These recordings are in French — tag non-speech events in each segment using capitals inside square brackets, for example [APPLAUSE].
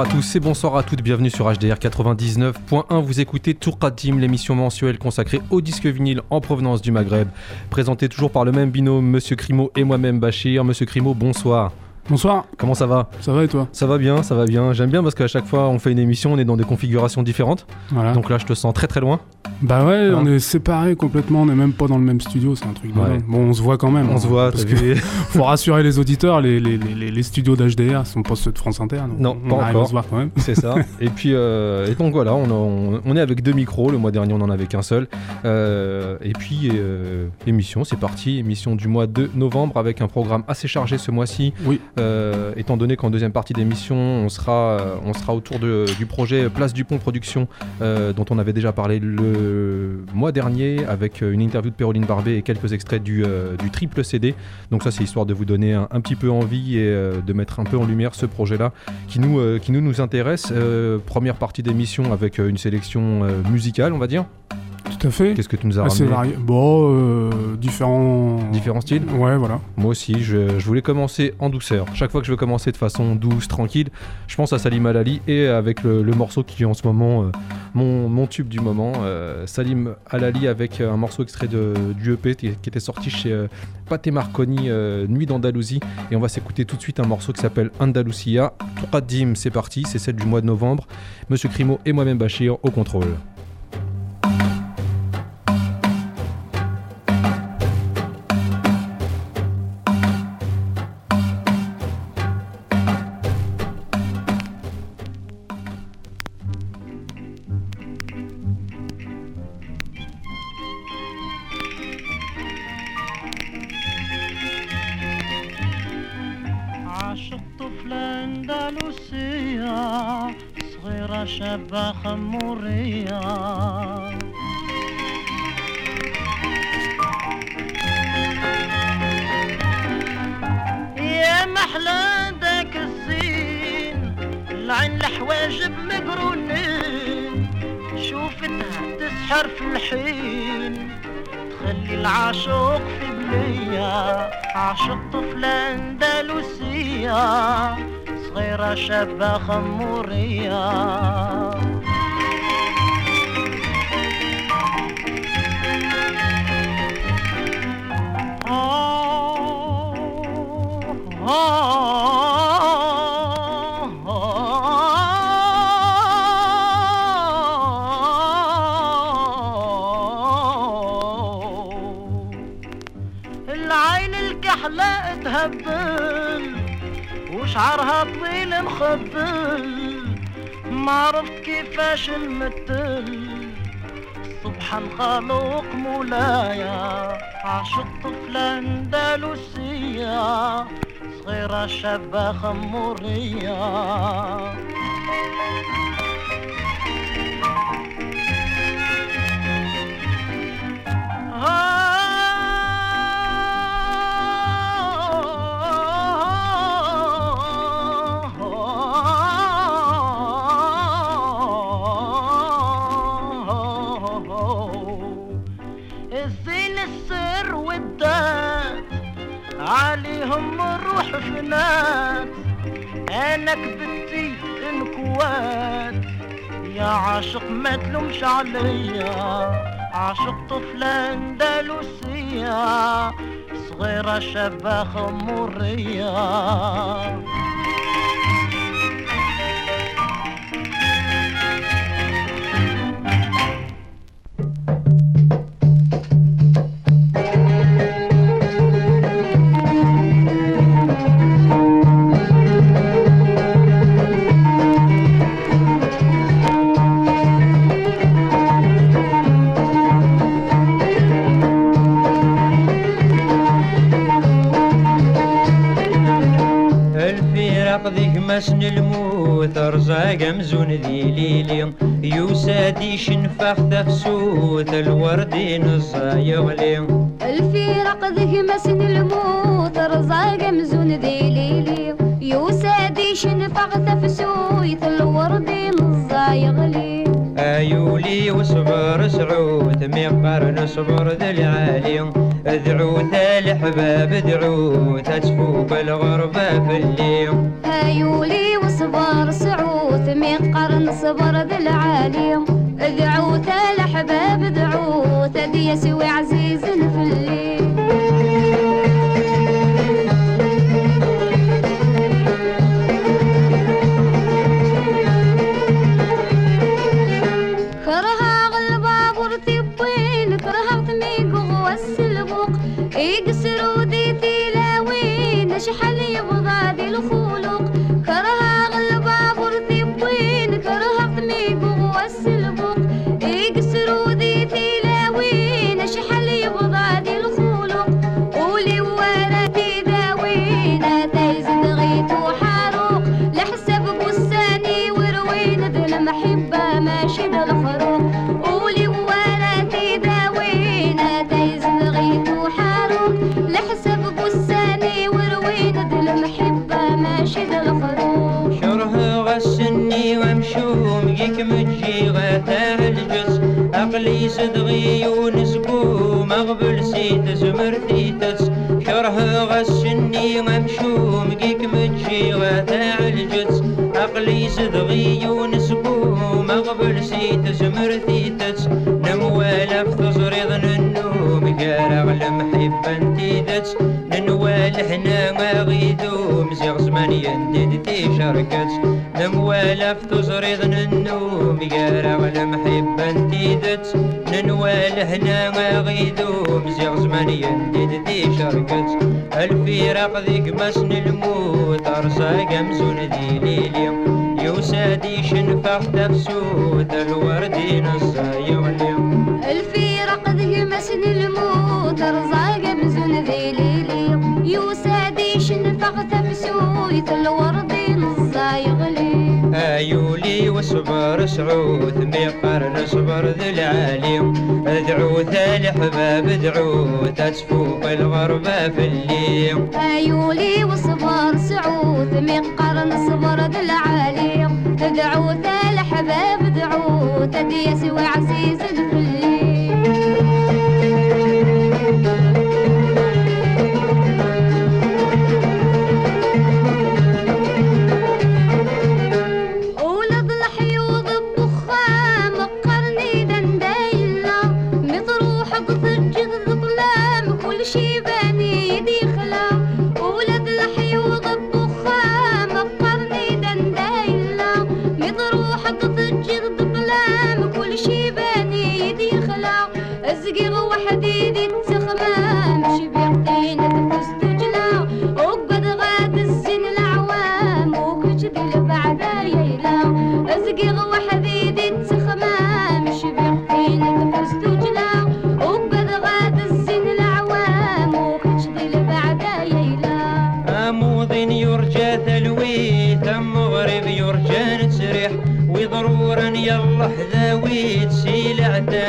Bonsoir à tous et bonsoir à toutes, bienvenue sur HDR 99.1. Vous écoutez Tourkadim, l'émission mensuelle consacrée au disque vinyle en provenance du Maghreb. Présenté toujours par le même binôme, Monsieur Crimo et moi-même Bachir. Monsieur Crimo, bonsoir. Bonsoir. Comment ça va Ça va et toi Ça va bien, ça va bien. J'aime bien parce qu'à chaque fois on fait une émission, on est dans des configurations différentes. Voilà. Donc là, je te sens très très loin. Bah ouais, Hein on est séparés complètement, on n'est même pas dans le même studio, c'est un truc de Ouais. dingue. Bon, on se voit quand même. On hein, se voit, Parce que [LAUGHS] faut rassurer les auditeurs, les, les, les, les studios d'HDR sont pas ceux de France Inter. donc Non, on pas arrive encore. à se voir quand même. C'est ça. [LAUGHS] et puis, euh, et donc voilà, on, on- on est avec deux micros. Le mois dernier, on en avait qu'un seul. Euh, et puis, euh, émission, c'est parti. Émission du mois de novembre avec un programme assez chargé ce mois-ci. Oui. Euh, étant donné qu'en deuxième partie d'émission, on sera, euh, on sera autour du projet Place du Pont Production, euh, dont on avait déjà parlé le mois dernier, avec une interview de Péroline Barbet et quelques extraits du, triple CD. Donc ça, c'est histoire de vous donner un, un petit peu envie et de mettre un peu en lumière ce projet-là qui nous, qui nous, nous intéresse. Première partie d'émission avec une sélection musicale, on va dire. Tout à fait. Qu'est-ce que tu nous as Assez ramené varié. Bon, euh, différents. Différents styles Ouais, voilà. Moi aussi, je, je voulais commencer en douceur. Chaque fois que je veux commencer de façon douce, tranquille, je pense à Salim Alali et avec le, le morceau qui est en ce moment euh, mon, mon tube du moment. euh, Salim Alali avec un morceau extrait de, du EP qui, qui était sorti chez Pathé Marconi, Nuit d'Andalousie. Et on va s'écouter tout de suite un morceau qui s'appelle Andalusia. Touradim, c'est parti, c'est celle du mois de novembre. Monsieur Crimo et moi-même Bachir au contrôle. شابة خمورية يا محلى داك الزين العين الحواجب مقرونين شوفتها تسحر في الحين تخلي العاشق في بلية عاشق طفلة أندلسية. صغيرة شابة خمورية العين الكحلة تهبل وشعرها مخبل ما عرفت كيفاش نمثل. سبحان خالق مولايا عاشق طفلة أندلسية صغيرة شابة خمورية. فنات أنا كبتي انكوات يا عاشق ما تلومش عليا عاشق طفلة أندلسية صغيرة شابة خمورية صبر ذا العالي ادعوت الحباب ادعو تشفو بالغربة في الليل. هايولي وصبر صعوت من قرن صبر ذا العالي ادعو الحباب ادعوت دي يسوي عز أقلي صدغي يونس ما قبل سيت زمرثيتت نموالا في تزريض النوم قال أغلم حبا تيدت ننوال حنا ما غيدو مزيغ زمان يندد تي شركت نموالف تزريض النوم يا ولا محبة تيدت ننوال هنا ما غيدوم زيغ زمان يندد ذي شركت الفراق ذيك مسن الموت أرسا قمزون ذي ليلي يوسادي شنفخ تفسود الوردين الصايغ اليوم الفراق ذيك مسن الموت أرسا قمزون ذي ليلي يوسادي شنفخ تفسود الورد آيولي وصبر سعود ميقر نصبر ذي العالي. ادعو الحباب ادعو تسفوق الغربة في الليل. آيولي وصبر سعود ميقر نصبر ذي العالي. ادعو الحباب ادعو تدي سوى عزيز في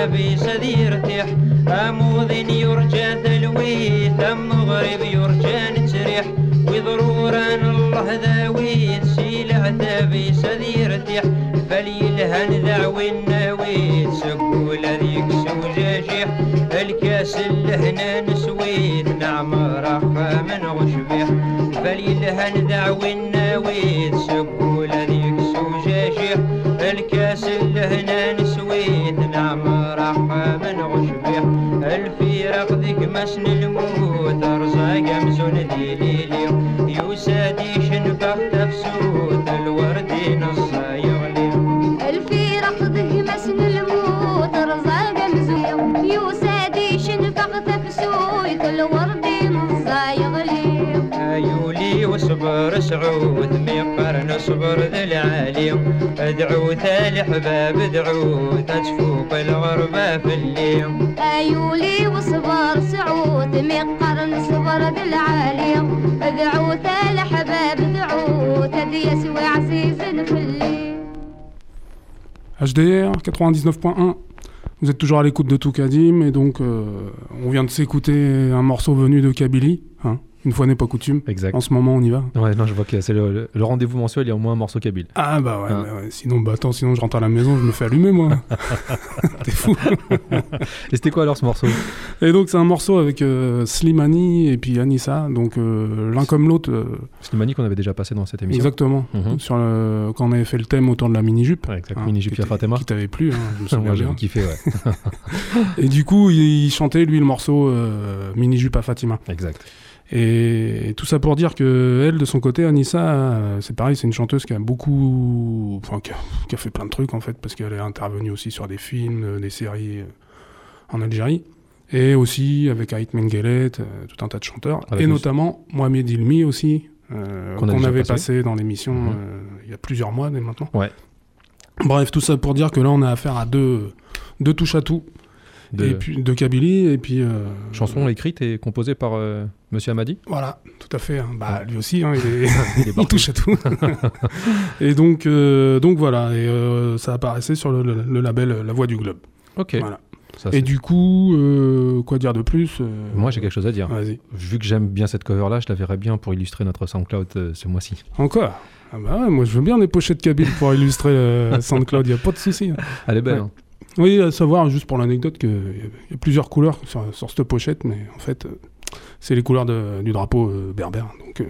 لابس ذي يرتاح أموذن يرجى تلويت أم مغرب يرجى نتريح. وضرورا الله ذاويت سيلع تابس ذي يرتاح فليلهن ذاوي الناويت سكول ذيك سوجاجيح. الكاس اللهنا نسويت نعم رقم من غشبيح. فليلهن ذاوي الناويت مشن الموت رزاق مزون ديلي ادعو ثالي حباب ادعو تجفوق الغربة في الليل. ايولي وصبر سعود مقرن صبر ذي العالي ادعو تال حباب دعو تديس وعزيز في الليل HDR 99.1. Vous êtes toujours à l'écoute de Toukadim et donc euh, on vient de s'écouter un morceau venu de Kabylie, hein, Une fois n'est pas coutume. Exact. En ce moment, on y va. Ouais, non, je vois que c'est le, le- le rendez-vous mensuel, il y a au moins un morceau kabyle. Ah bah ouais, Ah. mais ouais, sinon bah attends, sinon je rentre à la maison, je me fais allumer moi. [LAUGHS] T'es fou. Et c'était quoi alors ce morceau? Et donc c'est un morceau avec euh, Slimani et puis Anissa, donc euh, l'un comme l'autre, euh, Slimani qu'on avait déjà passé dans cette émission. exactement. Mhm. Sur le- quand on avait fait le thème autour de la mini jupe. Ouais, exact. hein, Mini qui Jupia était- Fatima. Qui t'avait plu, hein, je me [LAUGHS] souviens bien. kiffé, ouais. [LAUGHS] Et du coup, il, il chantait lui le morceau euh, Mini jupe à Fatima. exact. Et tout ça pour dire que elle, de son côté, Anissa, euh, c'est pareil, c'est une chanteuse qui a beaucoup, enfin, qui a, qui a fait plein de trucs en fait, parce qu'elle est intervenue aussi sur des films, euh, des séries euh, en Algérie, et aussi avec Ait Mengelet, tout un tas de chanteurs, Avec et notamment Mohamed Ilmi aussi, euh, Qu'on avait passé. passé. dans l'émission Mhm. euh, il y a plusieurs mois dès maintenant. Ouais. Bref, tout ça pour dire que là, on a affaire à deux, deux touches à tout, De et puis de Kabylie, et puis euh, chanson écrite et composée par Monsieur Amadi. Voilà, tout à fait. hein. Bah, lui aussi, hein, il, [LAUGHS] est... Il est [LAUGHS] il partout. touche à tout. [LAUGHS] et donc, euh, donc voilà, et euh, ça apparaissait sur le, le- le label La Voix du Globe. Ok. Voilà. Ça, Et du coup, euh, quoi dire de plus euh, Moi j'ai quelque chose à dire. Vas-y. Vu que j'aime bien cette cover là, je la verrais bien pour illustrer notre SoundCloud euh, ce mois-ci. Encore? Ah bah ouais, moi je veux bien des pochettes Kabyle pour illustrer euh, SoundCloud, il n'y a pas de souci. hein. Elle est belle. Ouais. hein. Oui, à savoir, juste pour l'anecdote, qu'il y a plusieurs couleurs sur, sur cette pochette, mais en fait, euh, c'est les couleurs de- du drapeau euh, berbère. Donc, euh,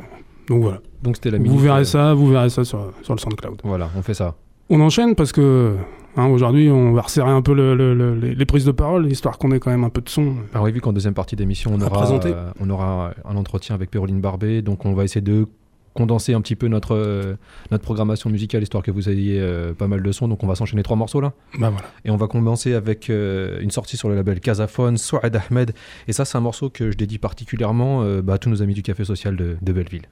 donc voilà. Donc c'était la Vous minute, verrez euh, ça, vous verrez ça sur, sur le SoundCloud. Voilà, on fait ça. On enchaîne parce que hein, aujourd'hui, on va resserrer un peu le- le- le- les, prises de parole, histoire qu'on ait quand même un peu de son. Alors oui, vu qu'en deuxième partie d'émission, on aura, euh, on aura un entretien avec Péroline Barbet, donc on va essayer de condenser un petit peu notre, euh, notre programmation musicale, histoire que vous ayez euh, pas mal de sons. Donc on va s'enchaîner trois morceaux là. Bah voilà. Et on va commencer avec euh, une sortie sur le label Casaphone, Souad Ahmed. Et ça, c'est un morceau que je dédie particulièrement bah, à tous nos amis du Café Social de, de Belleville.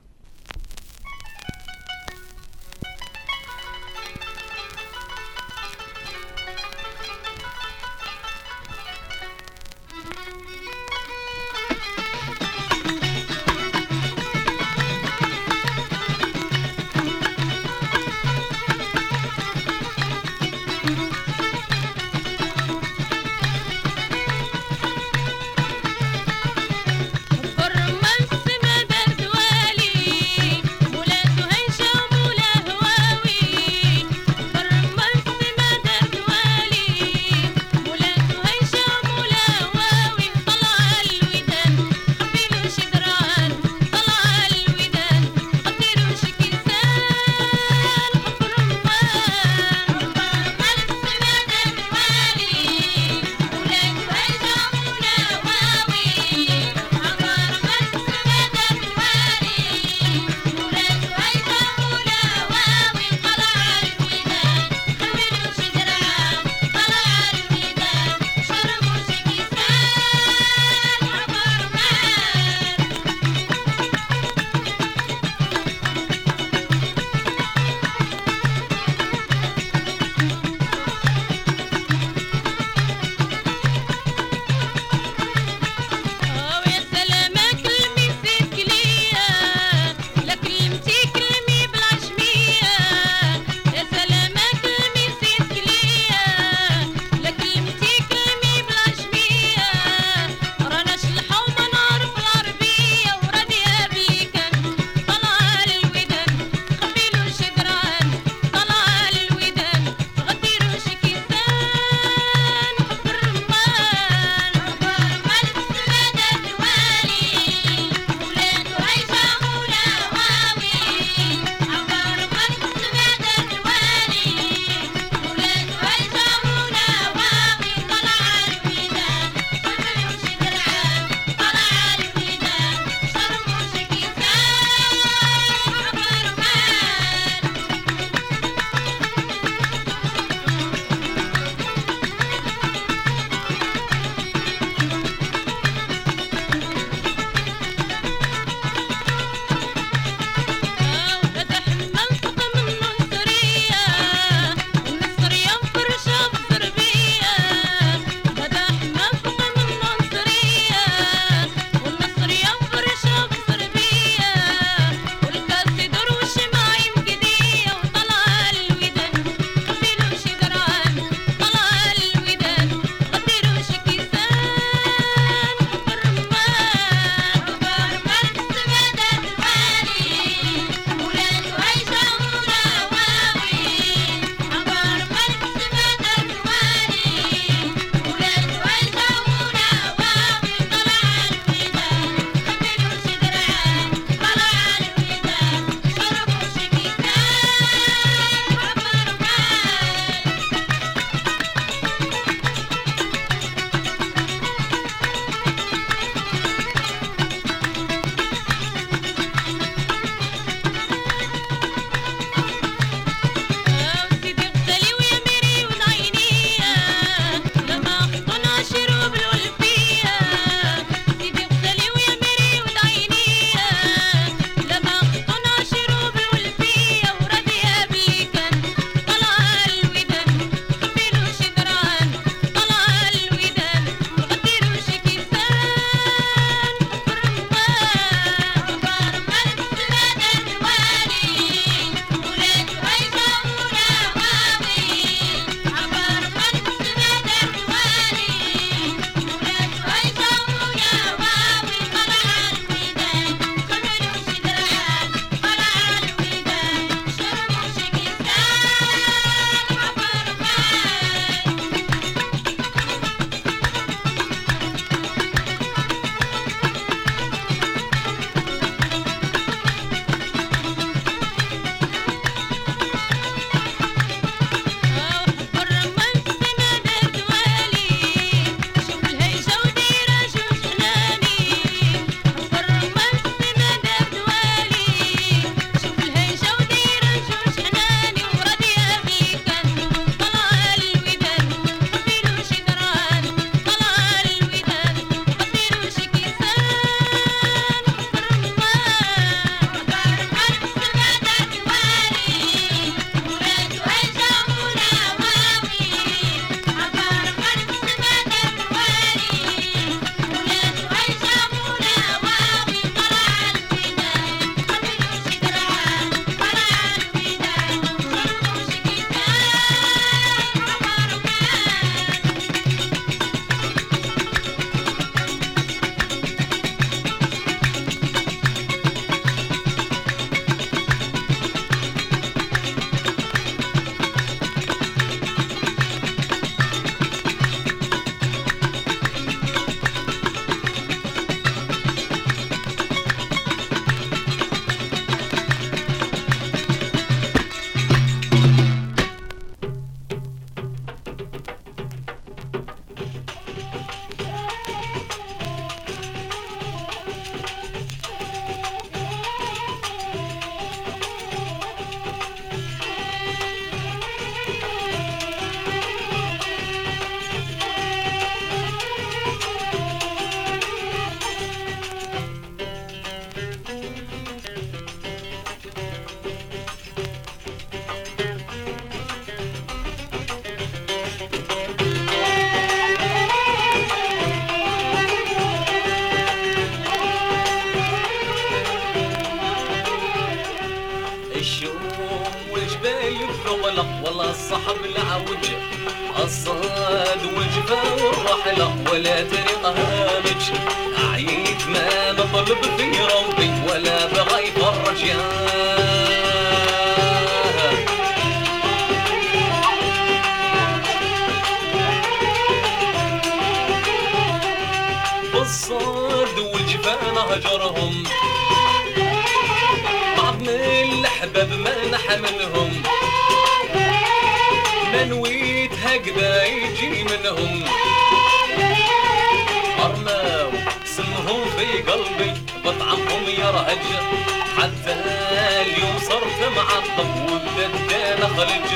بالصاد والجفان هجرهم بعض من الأحباب ما نحملهم ما نويت هكذا يجي منهم. أرماو سمهم في قلبي بطعمهم يرهج حتى اليوم صرت معطب وبدأت أخرج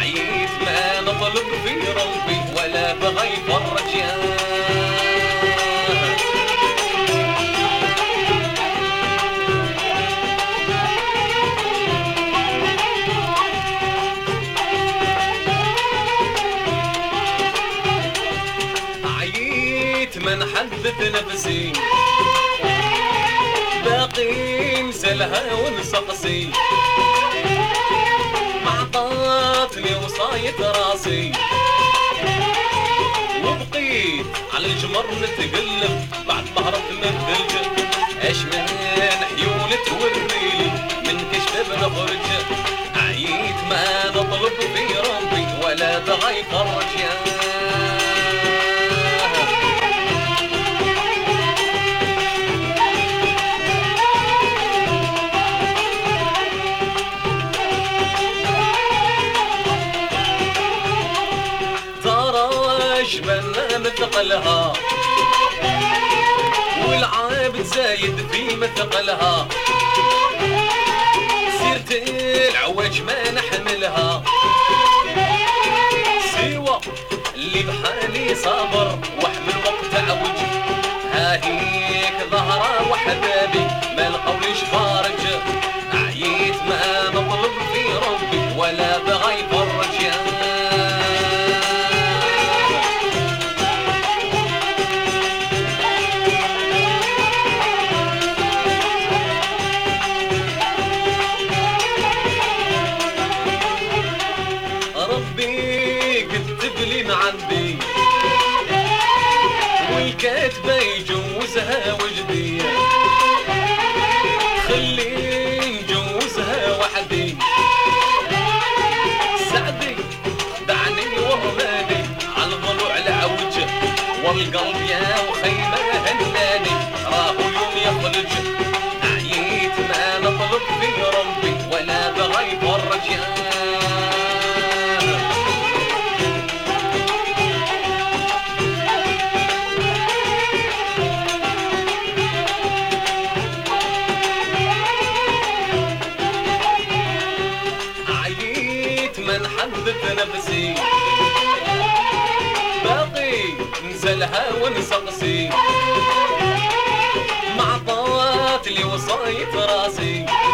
عييت ما نطلب في ربي ولا بغى يفرج يا نفسي. باقي مسلها ونسقسي. ما عطاتني وصايت راسي. وبقيت على الجمر نتقلب. بعد ما هربت من الثلج اش من حيول توريلي من كشف نخرج. عييت ما نطلب في ربي؟ ولا بغى يفرج مثقلها والعابد زايد في مثقلها سيرت العواج ما نحملها. سوى اللي بحالي صابر mãe trazem. Assim.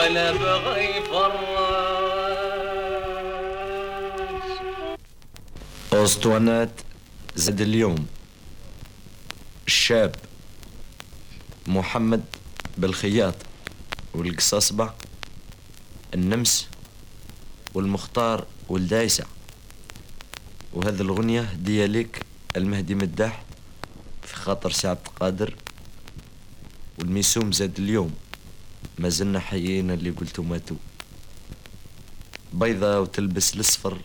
ولا بغى يفرج أسطوانات زاد اليوم. الشاب محمد بالخياط والقصاصبة النمس والمختار والدايسة. وهذه الغنية هدية لك المهدي مداح في خاطر سي عبد القادر والميسوم زاد اليوم. ما زلنا حيين اللي قلتوا ماتوا. بيضة وتلبس الأصفر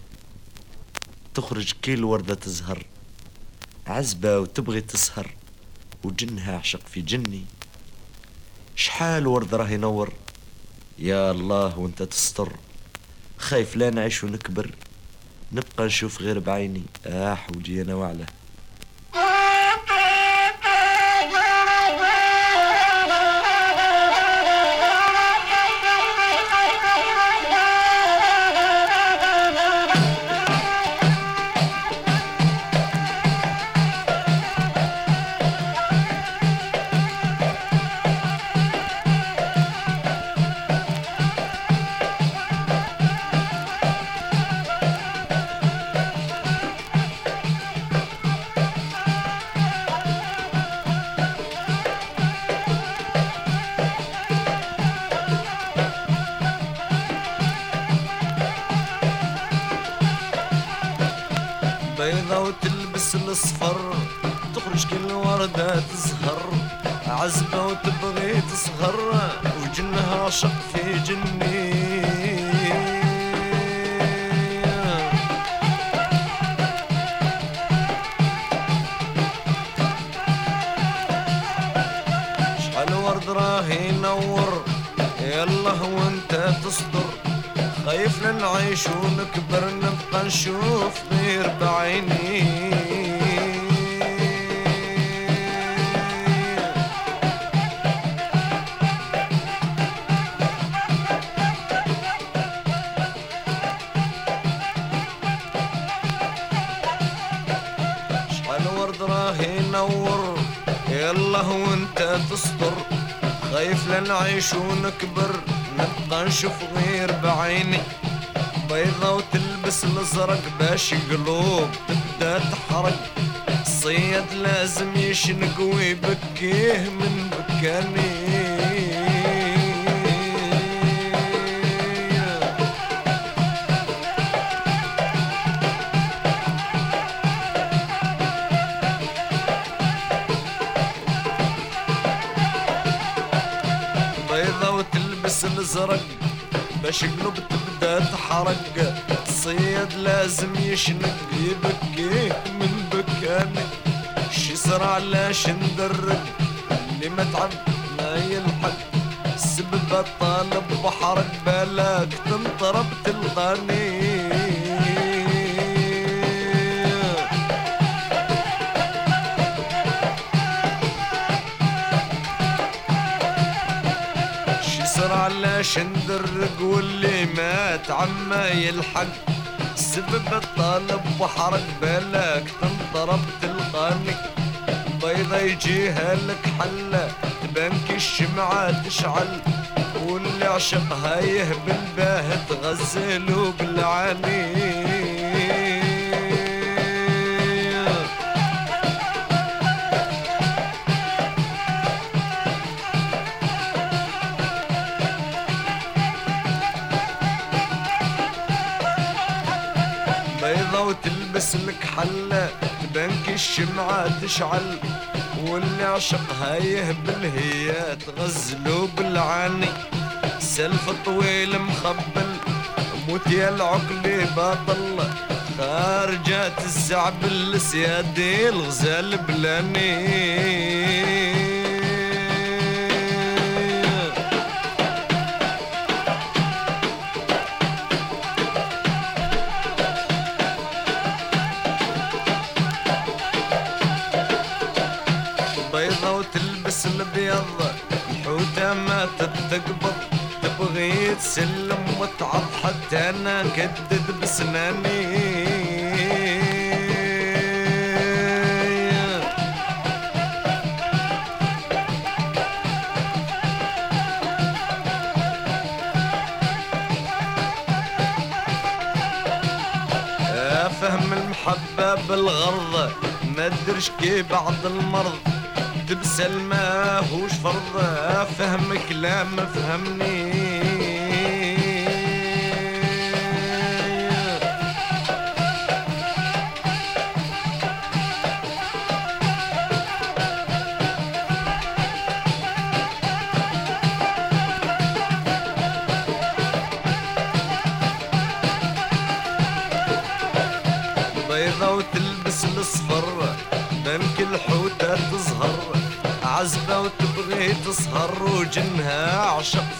تخرج كيل وردة تزهر. عزبة وتبغي تسهر وجنها عشق في جني. شحال ورد راه ينور؟ يا الله وانت تستر. خايف لا نعيش ونكبر نبقى نشوف غير بعيني. آه حولي أنا وعله نشوف غير بعيني. بيضة وتلبس الأزرق باش قلوب تبدأ تحرق. الصياد لازم يشنق ويبكيه من بكاني. I علاش ندرق واللي مات عما يلحق. سبب الطالب وحرق بالك تنضرب تلقاني بيضة يجيها لك حلة تبانك الشمعة تشعل. واللي عشقها يهبل باه تغزلو بالعاني وتلبس لك حلة تبانك الشمعة تشعل. واللي عشقها يهبل هي تغزلو بالعاني سلف طويل مخبل موت يا العقل باطل. خارجات الزعبل السيادي الغزال بلاني. كدد بسناني. أفهم المحبة بالغرض ما ادريش كي بعض المرض. تبسل ما هوش فرض أفهم كلام فهمني Russia.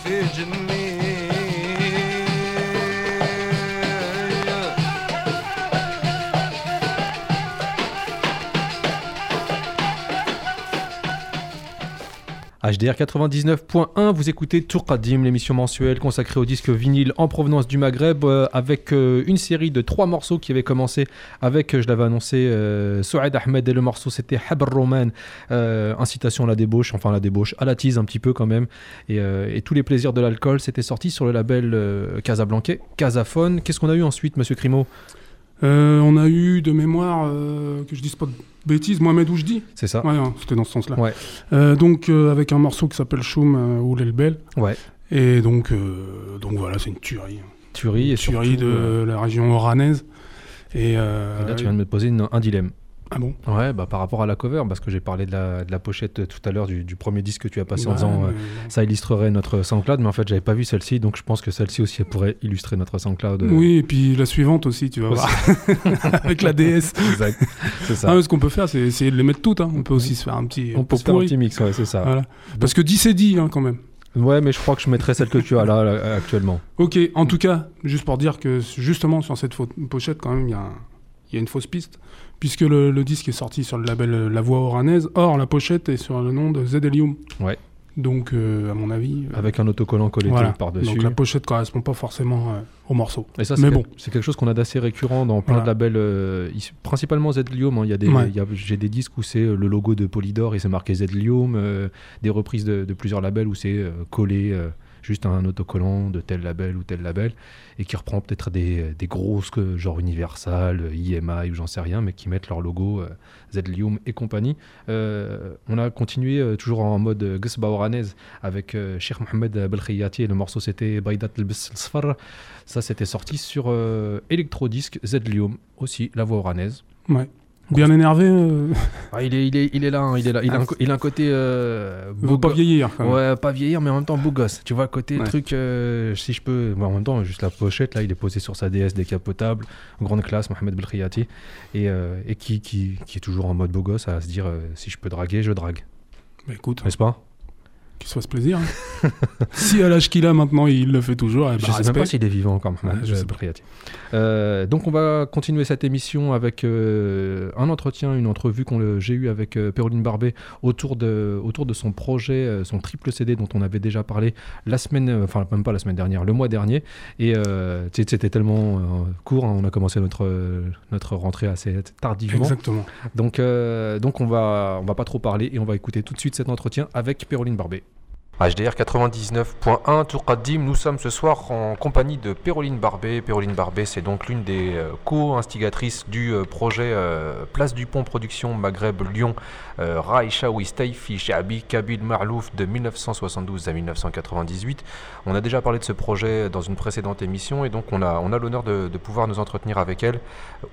HDR 99.1, vous écoutez Tourkadim, l'émission mensuelle consacrée au disque vinyle en provenance du Maghreb, euh, avec euh, une série de trois morceaux qui avaient commencé avec, euh, je l'avais annoncé, euh, Souad Ahmed, et le morceau c'était Habr Roman, incitation à la débauche, enfin la débauche, à la tease un petit peu quand même, et, tous les plaisirs de l'alcool, c'était sorti sur le label Casablancais, Casaphone. Qu'est-ce qu'on a eu ensuite, monsieur Crimo? Euh, on a eu de mémoire, euh, que je dise pas de bêtises, Mohamed Oujdi. C'est ça Ouais, hein, c'était dans ce sens-là. Ouais. Euh, donc, avec un morceau qui s'appelle Choum ou l'Elbel. Ouais. Et donc, donc voilà, c'est une tuerie. Tuerie et tuerie surtout, de la région oranaise. Et, Là, tu viens de me poser une- un dilemme. Ah bon? Ouais, bah, par rapport à la cover, parce que j'ai parlé de la, de la pochette tout à l'heure du, du premier disque que tu as passé en disant euh, ça illustrerait notre SoundCloud, mais en fait, j'avais pas vu celle-ci, donc je pense que celle-ci aussi elle pourrait illustrer notre SoundCloud. euh, Oui, et puis la suivante aussi, tu vas Aussi. voir. [LAUGHS] avec la DS. [LAUGHS] Exact. C'est ça. Ah, ce qu'on peut faire, c'est essayer de les mettre toutes. hein. On peut aussi se faire un petit On peut se faire un petit mix, ouais, c'est ça. Voilà. Parce que 10 c'est dit hein, quand même. Ouais, mais je crois que je mettrais celle que tu as là, là, actuellement. Ok, en tout cas, juste pour dire que justement sur cette pochette, quand même, il y, y a une fausse piste, puisque le, le disque est sorti sur le label euh, La Voix Oranaise. Or, la pochette est sur le nom de Zedelium. Ouais. Donc, euh, à mon avis. euh, Avec un autocollant collé voilà. par-dessus. Donc, la pochette correspond pas forcément euh, au morceau. Et ça, Mais bon. c'est quelque chose qu'on a d'assez récurrent dans plein Voilà. de labels, principalement Zlium. hein. Ouais. j'ai des disques où c'est le logo de Polydor et c'est marqué euh, des reprises de, de plusieurs labels où c'est collé juste un autocollant de tel label ou tel label et qui reprend peut-être des, des grosses genre Universal, IMI ou j'en sais rien, mais qui mettent leur logo euh, Zlium et compagnie. Euh, on a continué euh, toujours en mode Ghesba oranaise avec euh, Cheikh Mohamed Belkhiyati et le morceau c'était Baydat al-Bs al-Sfar. Ça, c'était sorti sur Electrodisc Zlium aussi, la voix oranaise. Ouais. Bien énervé, euh, Ah, il, est, il, est, il est là, hein, il est là. Il, a, un, Ah, il a un côté. Euh, beau pas vieillir quand même. Ouais, pas vieillir, mais en même temps beau gosse. Tu vois, côté Ouais. truc, euh, si je peux. bon, en même temps, juste la pochette, là, il est posé sur sa DS décapotable, grande classe, Mohamed Belkhiyati, et, et qui, qui, qui est toujours en mode beau gosse à se dire si je peux draguer, je drague. Bah, écoute, N'est-ce pas? Qu'il se fasse plaisir. hein. [LAUGHS] si à l'âge qu'il a maintenant, il le fait toujours, eh ben, Je sais même pas s'il est vivant encore, Ouais, je sais pas. Euh, donc on va continuer cette émission avec euh, un entretien, une entrevue que j'ai eue avec euh, Péroline Barbet autour de, autour de son projet, euh, son triple CD dont on avait déjà parlé la semaine, euh, enfin même pas la semaine dernière, le mois dernier. Et c'était tellement court, hein, on a commencé notre, notre rentrée assez tardivement. Exactement. Donc, donc on va, on va pas trop parler et on va écouter tout de suite cet entretien avec Péroline Barbet. HDR 99.1 Tourkadim, nous sommes ce soir en compagnie de Péroline Barbet. Péroline Barbet, c'est donc l'une des euh, co-instigatrices du euh, projet euh, Place du Pont Production Maghreb Lyon, euh, Raïcha Ouistaifi Shabi Kabil Marlouf de 1972 à 1998. On a déjà parlé de ce projet dans une précédente émission et donc on a, on a l'honneur de, de pouvoir nous entretenir avec elle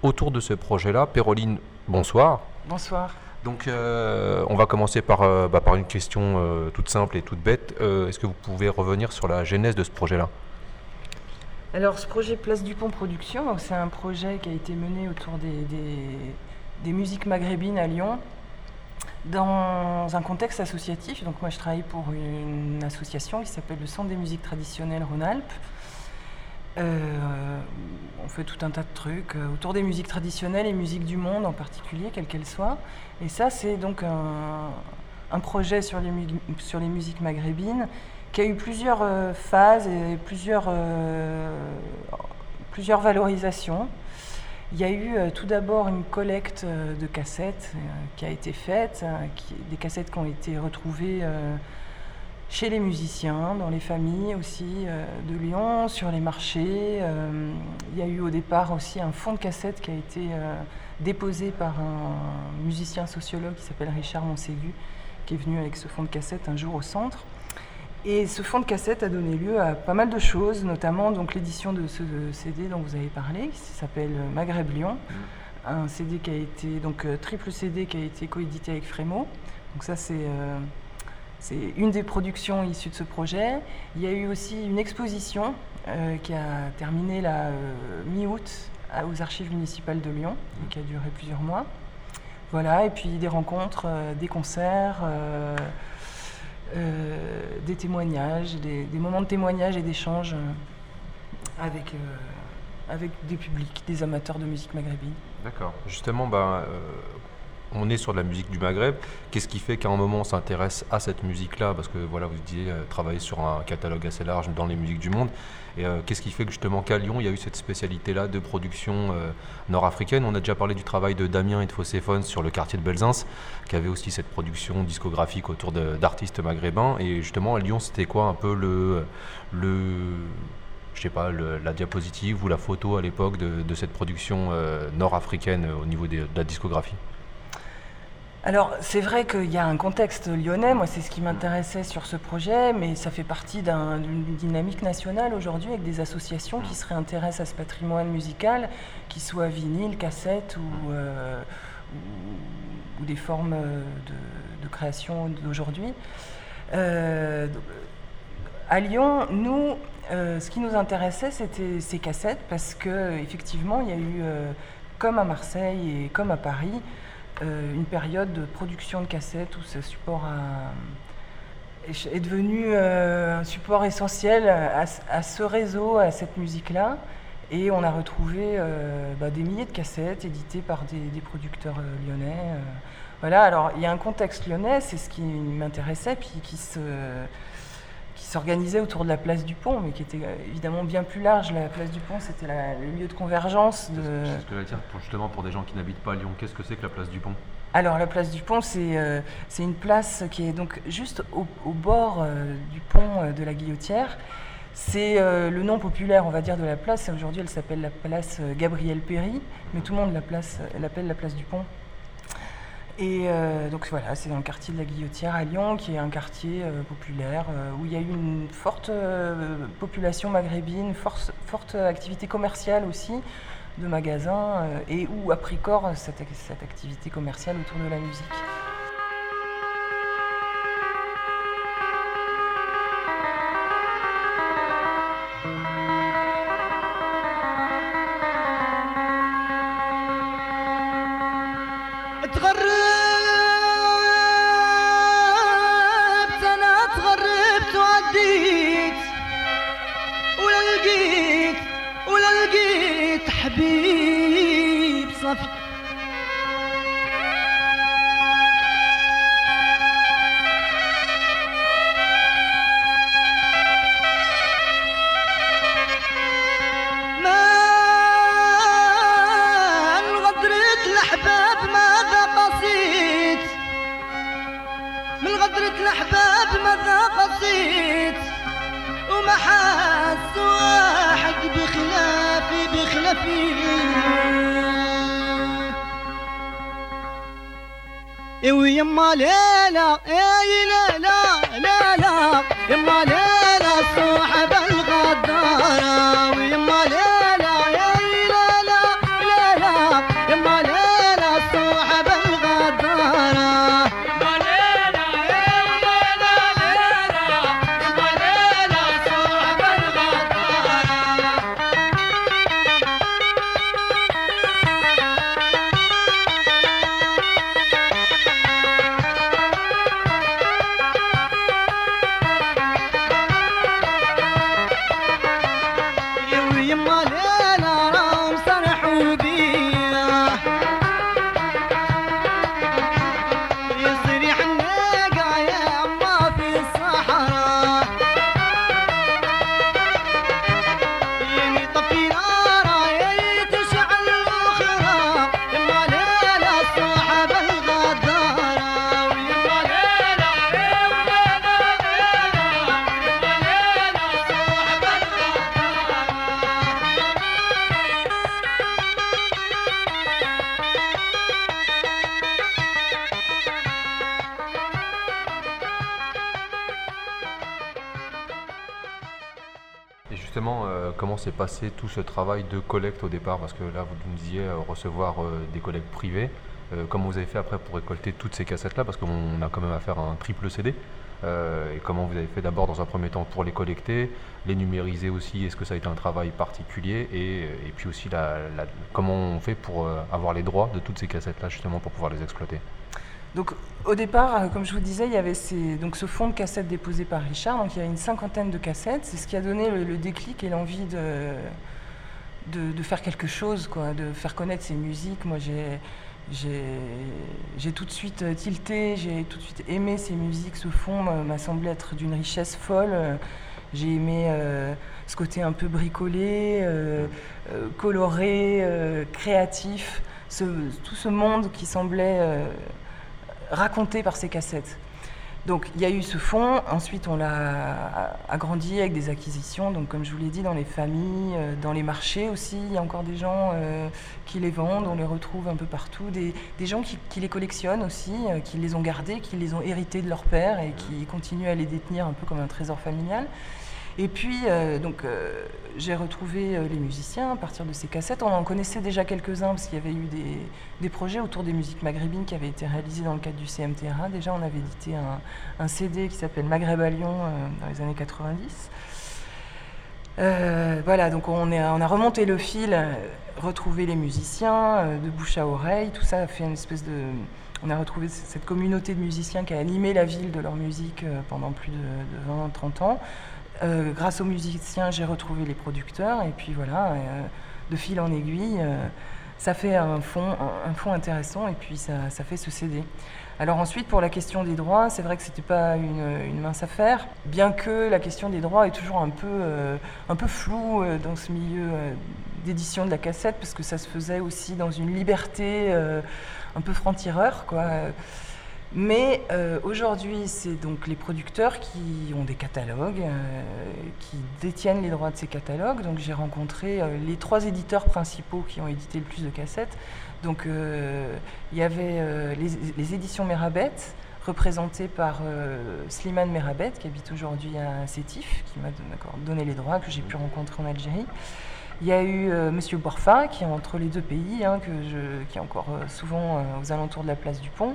autour de ce projet-là. Péroline, bonsoir. Bonsoir. Donc, euh, on va commencer par, euh, bah, par une question euh, toute simple et toute bête. Est-ce que vous pouvez revenir sur la genèse de ce projet-là? Alors, ce projet Place du Pont Production, c'est un projet qui a été mené autour des, des- des musiques maghrébines à Lyon, dans un contexte associatif. Donc, moi, je travaille pour une association qui s'appelle le Centre des musiques traditionnelles Rhône-Alpes. Euh, on fait tout un tas de trucs euh, autour des musiques traditionnelles et musiques du monde en particulier, quelles qu'elles soient. Et ça, c'est donc un, projet sur les, sur les musiques maghrébines qui a eu plusieurs euh, phases et plusieurs, plusieurs valorisations. Il y a eu tout d'abord une collecte de cassettes qui a été faite, des cassettes qui ont été retrouvées chez les musiciens, dans les familles aussi euh, de Lyon, sur les marchés. Euh, il y a eu au départ aussi un fonds de cassettes qui a été euh, déposé par un musicien sociologue qui s'appelle Richard Monségu, qui est venu avec ce fonds de cassettes un jour au centre. Et ce fonds de cassette a donné lieu à pas mal de choses, notamment donc l'édition de ce CD dont vous avez parlé, qui s'appelle Maghreb Lyon, un CD qui a été donc triple CD qui a été coédité avec Frémo. Donc ça c'est c'est une des productions issues de ce projet. Il y a eu aussi une exposition euh, qui a terminé la mi-août à- aux archives municipales de Lyon, et qui a duré plusieurs mois. Voilà, et puis des rencontres, euh, des concerts. euh, euh, des témoignages, des, moments de témoignage et d'échange euh, avec, euh, des publics, des amateurs de musique maghrébine. D'accord. Justement, euh, on est sur de la musique du Maghreb. Qu'est-ce qui fait qu'à un moment on s'intéresse à cette musique-là? Parce que voilà, vous disiez euh, travailler sur un catalogue assez large dans les musiques du monde. Et euh, qu'est-ce qui fait que justement qu'à Lyon, il y a eu cette spécialité-là de production euh, nord-africaine? On a déjà parlé du travail de Damien et de Fosséphone sur le quartier de Belzins, qui avait aussi cette production discographique autour d'artistes maghrébins. Et justement, à Lyon, c'était quoi un peu le, je sais pas, la diapositive ou la photo à l'époque de, cette production nord-africaine au niveau de la discographie? Alors, c'est vrai qu'il y a un contexte lyonnais, moi c'est ce qui m'intéressait sur ce projet, mais ça fait partie d'un- d'une dynamique nationale aujourd'hui avec des associations qui se réintéressent à ce patrimoine musical, qu'il soit vinyle, cassette ou, euh, ou- des formes de, création d'aujourd'hui. Euh, à Lyon, nous, euh, ce qui nous intéressait, c'était ces cassettes, parce que effectivement, il y a eu, comme à Marseille et comme à Paris, euh, une période de production de cassettes où ce support est devenu euh, un support essentiel à, ce- réseau, à cette musique-là. Et on a retrouvé euh, bah, des milliers de cassettes éditées par des, des producteurs lyonnais. voilà, alors il y a un contexte lyonnais, c'est ce qui m'intéressait, puis qui se s'organisait autour de la place du Pont, mais qui était euh, évidemment bien plus large. La place du Pont, c'était le lieu de convergence de, C'est ce que j'allais dire, pour- justement pour des gens qui n'habitent pas à Lyon, qu'est-ce que c'est que la place du Pont? Alors la place du pont, c'est euh, c'est une place qui est donc juste au, au bord euh, du pont euh, de la Guillotière. C'est le nom populaire, on va dire, de la place. Aujourd'hui, elle s'appelle la place Gabriel Péry, mais tout le monde la place- l'appelle la place du pont. Et euh, donc voilà, c'est dans le quartier de la Guillotière à Lyon, qui est un quartier euh, populaire euh, où il y a eu une forte population maghrébine, forte activité commerciale aussi de magasins et où a pris corps cette activité commerciale autour de la musique. Ce travail de collecte au départ Parce que là, vous nous disiez euh, recevoir euh, des collectes privées. Euh, comment vous avez fait après pour récolter toutes ces cassettes-là? Parce qu'on a quand même affaire à un triple CD. Et comment vous avez fait d'abord dans un premier temps pour les collecter, les numériser aussi? Est-ce que ça a été un travail particulier? Et, puis aussi la, comment on fait pour avoir les droits de toutes ces cassettes-là justement pour pouvoir les exploiter? Donc au départ, comme je vous disais, il y avait ces- donc ce fonds de cassettes déposé par Richard. Donc il y a une cinquantaine de cassettes. C'est ce qui a donné le déclic et l'envie de, de, faire quelque chose, quoi, de faire connaître ces musiques. Moi, j'ai j'ai tout de suite euh, tilté, j'ai tout de suite aimé ces musiques. Ce fond m'a m'a semblé être d'une richesse folle. Euh, J'ai aimé euh, ce côté un peu bricolé, euh, euh, coloré, euh, créatif, ce- tout ce monde qui semblait euh, raconté par ces cassettes. Donc il y a eu ce fond, ensuite on l'a agrandi avec des acquisitions, donc comme je vous l'ai dit, dans les familles, euh, dans les marchés aussi, il y a encore des gens euh, qui les vendent, on les retrouve un peu partout, des, gens qui, qui les collectionnent aussi, euh, qui les ont gardés, qui les ont hérités de leur père et qui continuent à les détenir un peu comme un trésor familial. Et puis, euh, donc, euh, j'ai retrouvé euh, les musiciens à partir de ces cassettes. On en connaissait déjà quelques-uns parce qu'il y avait eu des, projets autour des musiques maghrébines qui avaient été réalisés dans le cadre du CMTRA. Déjà, on avait édité un, CD qui s'appelle Maghreb à Lyon dans les années 90. Euh, voilà, donc on, a remonté le fil, retrouvé les musiciens, de bouche à oreille, tout ça a fait une espèce de... On a retrouvé cette communauté de musiciens qui a animé la ville de leur musique pendant plus de, de 20-30 ans. Euh, grâce aux musiciens, j'ai retrouvé les producteurs, et puis voilà, euh, de fil en aiguille, euh, ça fait un fond, un, fond intéressant, et puis ça, ça fait ce CD. Alors ensuite, pour la question des droits, c'est vrai que c'était pas une, mince affaire, bien que la question des droits est toujours un peu, un peu floue dans ce milieu d'édition de la cassette, parce que ça se faisait aussi dans une liberté un peu franc-tireur, quoi. Mais euh, aujourd'hui, c'est donc les producteurs qui ont des catalogues, euh, qui détiennent les droits de ces catalogues. Donc j'ai rencontré euh, les trois éditeurs principaux qui ont édité le plus de cassettes. Donc il y avait les, éditions Merabet, représentées par Slimane Merabet, qui habite aujourd'hui à Sétif, qui m'a donné les droits, que j'ai pu rencontrer en Algérie. Il y a eu euh, Monsieur Borfa, qui est entre les deux pays, hein, que qui est encore souvent aux alentours de la place du Pont.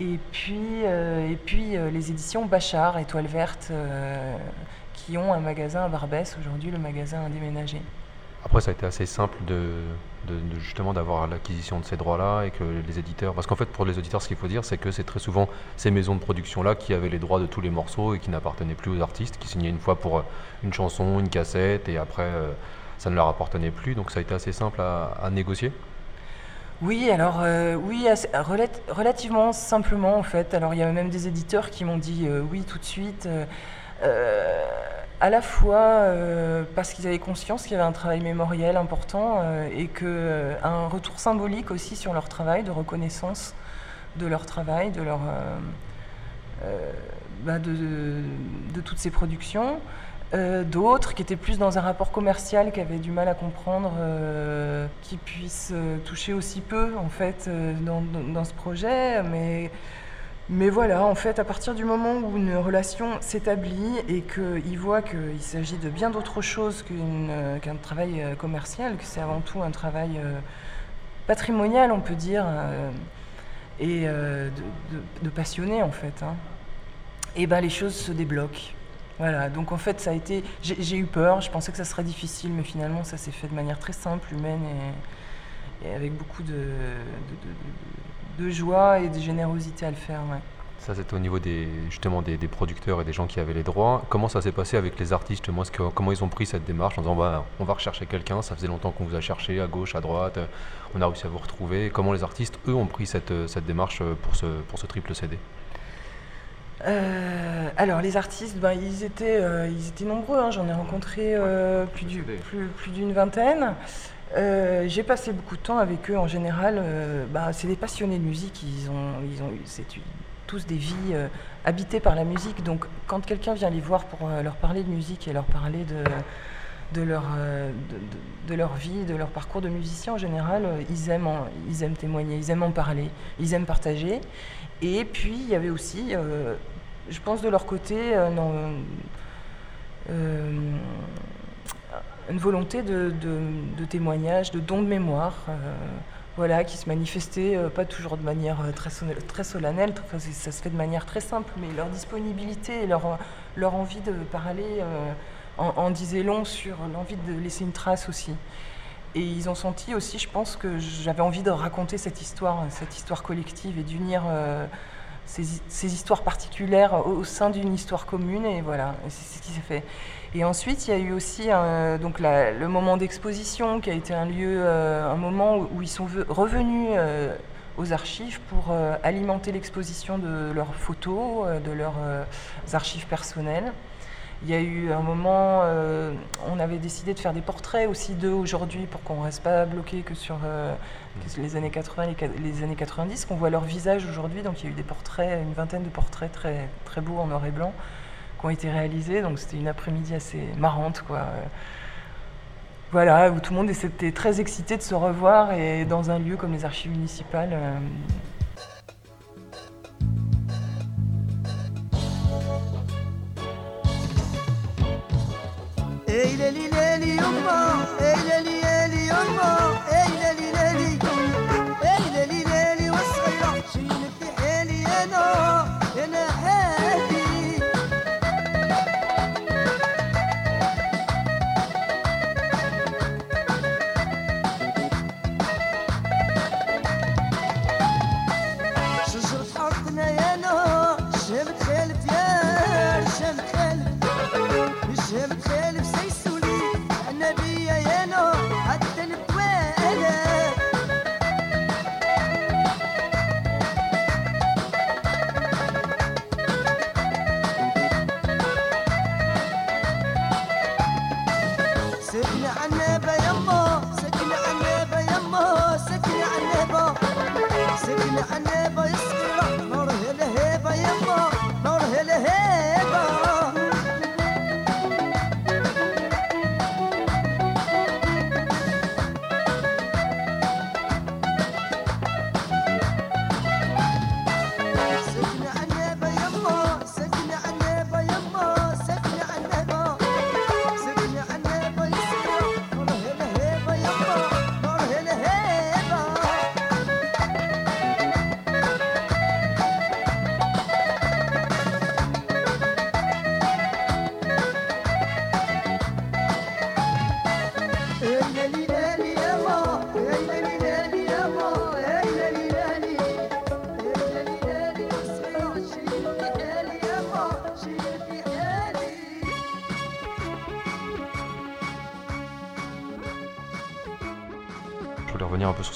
Et puis, euh, et puis euh, les éditions Bachar, Étoile Verte, euh, qui ont un magasin à Barbès, aujourd'hui le magasin a déménagé. Après, ça a été assez simple de, justement d'avoir l'acquisition de ces droits-là et que les éditeurs. Parce qu'en fait, pour les auditeurs, ce qu'il faut dire, c'est que c'est très souvent ces maisons de production-là qui avaient les droits de tous les morceaux et qui n'appartenaient plus aux artistes, qui signaient une fois pour une chanson, une cassette, et après, ça ne leur appartenait plus. Donc, ça a été assez simple à négocier. Oui, alors euh, oui, relativement simplement en fait. Alors il y a même des éditeurs qui m'ont dit euh, oui tout de suite. euh, à la fois parce qu'ils avaient conscience qu'il y avait un travail mémoriel important et que un retour symbolique aussi sur leur travail, de reconnaissance de leur travail, de leur bah, de- de toutes ces productions. Euh, D'autres qui étaient plus dans un rapport commercial, qui avaient du mal à comprendre euh, qu'ils puissent euh, toucher aussi peu en fait dans, dans- ce projet, mais mais voilà, en fait, à partir du moment où une relation s'établit et qu'ils voient qu'il s'agit de bien d'autre chose qu'une, euh, qu'un travail commercial, que c'est avant tout un travail patrimonial, on peut dire, et de, passionné en fait, hein, et ben les choses se débloquent. Voilà, donc en fait, ça a été. J'ai eu peur, je pensais que ça serait difficile, mais finalement, ça s'est fait de manière très simple, humaine et, avec beaucoup de, joie et de générosité à le faire. Ça, c'était au niveau des, justement des, producteurs et des gens qui avaient les droits. Comment ça s'est passé avec les artistes Comment ils ont pris cette démarche en disant bah, on va rechercher quelqu'un, ça faisait longtemps qu'on vous a cherché à gauche, à droite, on a réussi à vous retrouver. Comment les artistes, eux, ont pris cette, démarche pour ce triple CD Euh, alors les artistes, ben, ils, étaient, euh, ils étaient nombreux, hein. j'en ai rencontré euh, plus du- plus- plus d'une vingtaine. J'ai passé beaucoup de temps avec eux en général. bah, c'est des passionnés de musique, ils ont, ils ont c'est tous des vies habitées par la musique. Donc quand quelqu'un vient les voir pour leur parler de musique et leur parler de, de, leur, de, leur vie, de leur parcours de musicien en général, ils, aiment en- ils aiment témoigner, ils aiment en parler, ils aiment partager. Et puis il y avait aussi, euh, je pense de leur côté, euh, euh, une volonté de, témoignage, de don de mémoire, voilà, qui se manifestait pas toujours de manière très, solennelle, ça se fait de manière très simple, mais leur disponibilité leur, envie de parler en, en disait long sur l'envie de laisser une trace aussi. Et ils ont senti aussi, je pense, que j'avais envie de raconter cette histoire, cette histoire collective et d'unir euh, ces, histoires particulières au, sein d'une histoire commune. Et voilà, c'est ce qui s'est fait. Et ensuite, il y a eu aussi euh, donc le moment d'exposition qui a été un lieu, euh, un moment où, ils sont ve- revenus aux archives pour alimenter l'exposition de leurs photos, de leurs archives personnelles. Il y a eu un moment, euh, on avait décidé de faire des portraits aussi d'eux aujourd'hui pour qu'on ne reste pas bloqué que sur euh, que les années 80 les, les années 90, qu'on voit leur visage aujourd'hui. Donc il y a eu des portraits, une vingtaine de portraits très, très beaux en noir et blanc qui ont été réalisés. Donc c'était une après-midi assez marrante. Quoi. Voilà, où tout le monde était très excité de se revoir et dans un lieu comme les archives municipales. euh, Eyleli leli yorma, eyleli leli yorma, eyleli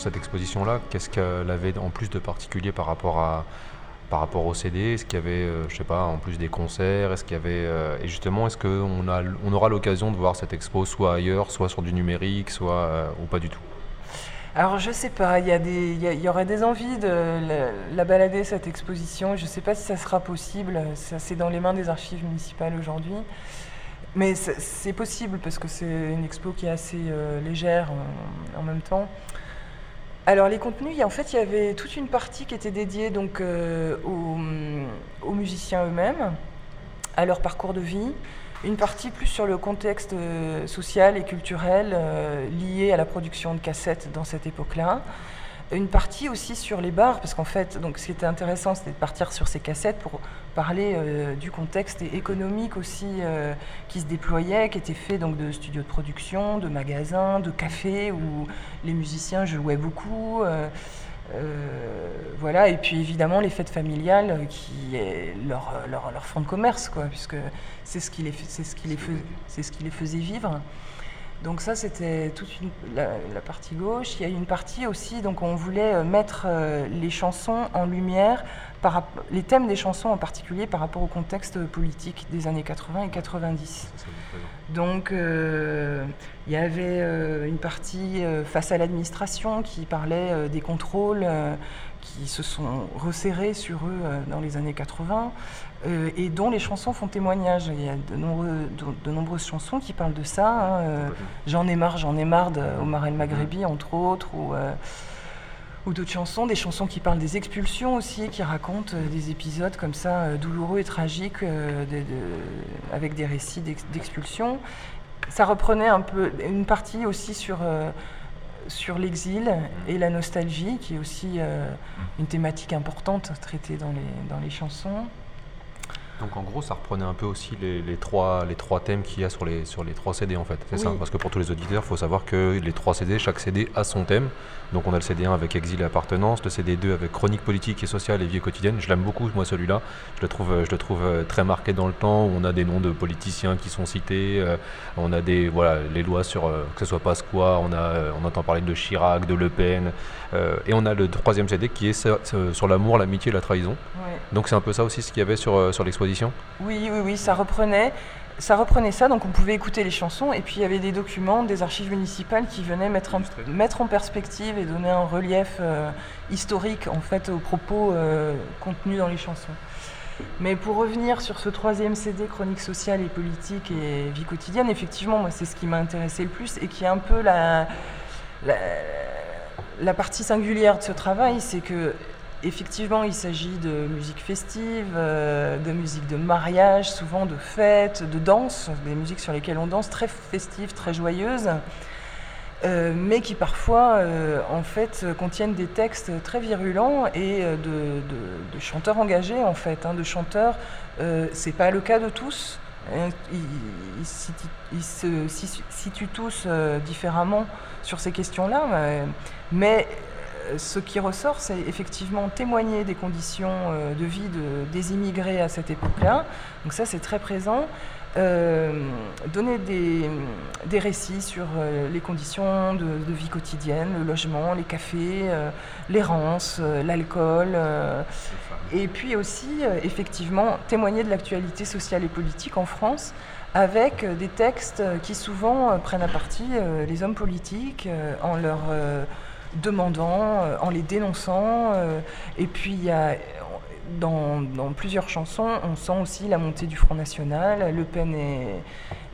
cette exposition-là. Qu'est-ce qu'elle avait en plus de particulier par rapport à par rapport au CD Est-ce qu'il y avait, euh, je sais pas, en plus des concerts? Est-ce qu'il y avait euh, et justement, est-ce qu'on a, on aura l'occasion de voir cette expo soit ailleurs, soit sur du numérique, soit euh, ou pas du tout? Alors je sais pas, il y, y, y aurait des envies de la, la balader cette exposition. Je sais pas si ça sera possible. Ça c'est dans les mains des archives municipales aujourd'hui. Mais c'est possible parce que c'est une expo qui est assez euh, légère en même temps. Alors les contenus, en fait il y avait toute une partie qui était dédiée donc euh, aux, aux musiciens eux-mêmes, à leur parcours de vie, une partie plus sur le contexte euh, social et culturel euh, lié à la production de cassettes dans cette époque-là. Une partie aussi sur les bars, parce qu'en fait, donc, ce qui était intéressant, c'était de partir sur ces cassettes pour parler euh, du contexte économique aussi euh, qui se déployait, qui était fait donc, de studios de production, de magasins, de cafés, où les musiciens jouaient beaucoup. euh, voilà, et puis évidemment les fêtes familiales qui est leur, leur, leur fonds de commerce, quoi, puisque c'est ce qui les, c'est ce qui les, fais- ce qui les faisait vivre. Donc ça, c'était toute une- la, la partie gauche. Il y a une partie aussi, donc on voulait euh, mettre euh, les chansons en lumière, par, les thèmes des chansons en particulier par rapport au contexte politique des années 80 et 90. Donc euh, il y avait euh, une partie euh, face à l'administration qui parlait des contrôles qui se sont resserrés sur eux dans les années 80 euh, et dont les chansons font témoignage. Il y a de, nombreux- de- de nombreuses chansons qui parlent de ça. hein, euh, J'en ai marre, j'en ai marre de Omar El Maghrebi, entre autres, ou, euh, ou d'autres chansons, des chansons qui parlent des expulsions aussi, qui racontent des épisodes comme ça, douloureux et tragiques, de- avec des récits d'ex- d'expulsion. Ça reprenait un peu une partie aussi sur, sur l'exil et la nostalgie, qui est aussi euh, une thématique importante traitée dans les, dans les chansons. Donc en gros, ça reprenait un peu aussi les, les trois, les trois thèmes qu'il y a sur les, sur les trois CD en fait. C'est ça. Parce que pour tous les auditeurs, il faut savoir que les trois CD, chaque CD a son thème. Donc on a le CD1 avec Exil et Appartenance, le CD2 avec Chronique politique et sociale et vie quotidienne. Je l'aime beaucoup, moi celui-là. Je le trouve, je le trouve euh, très marqué dans le temps. où On a des noms de politiciens qui sont cités. euh, on a des, voilà, les lois sur euh, que ce soit Pasqua. On, a, euh, on entend parler de Chirac, de Le Pen. Euh, et on a le troisième CD qui est sur, sur l'amour, l'amitié et la trahison. Ouais. Donc c'est un peu ça aussi ce qu'il y avait sur, euh, sur l'exposition. Oui, oui, oui, ça reprenait. Ça reprenait ça, donc on pouvait écouter les chansons, et puis il y avait des documents des archives municipales qui venaient mettre, un- mettre en perspective et donner un relief euh, historique en fait aux propos euh, contenus dans les chansons. Mais pour revenir sur ce troisième CD, Chronique sociale et politique et vie quotidienne, effectivement, moi c'est ce qui m'a intéressé le plus et qui est un peu la, la, la partie singulière de ce travail, c'est que effectivement il s'agit de musique festive, euh, de musique de mariage, souvent de fêtes, de danse, des musiques sur lesquelles on danse, très festives, très joyeuses. euh, mais qui parfois, euh, en fait, contiennent des textes très virulents et de, chanteurs engagés, en fait, hein, de chanteurs. C'est pas le cas de tous. Ils, se si- situent tous euh, différemment sur ces questions-là, euh, mais euh, ce qui ressort, c'est effectivement témoigner des conditions de vie de- des immigrés à cette époque-là. Donc ça, c'est très présent. Euh, donner des, des récits sur euh, les conditions de, de vie quotidienne, le logement, les cafés, euh, l'errance, l'alcool. et puis aussi, effectivement, témoigner de l'actualité sociale et politique en France avec des textes qui souvent prennent à partie les hommes politiques en leur demandant, en les dénonçant. et puis, il y a, dans, plusieurs chansons, on sent aussi la montée du Front National. Le Pen est,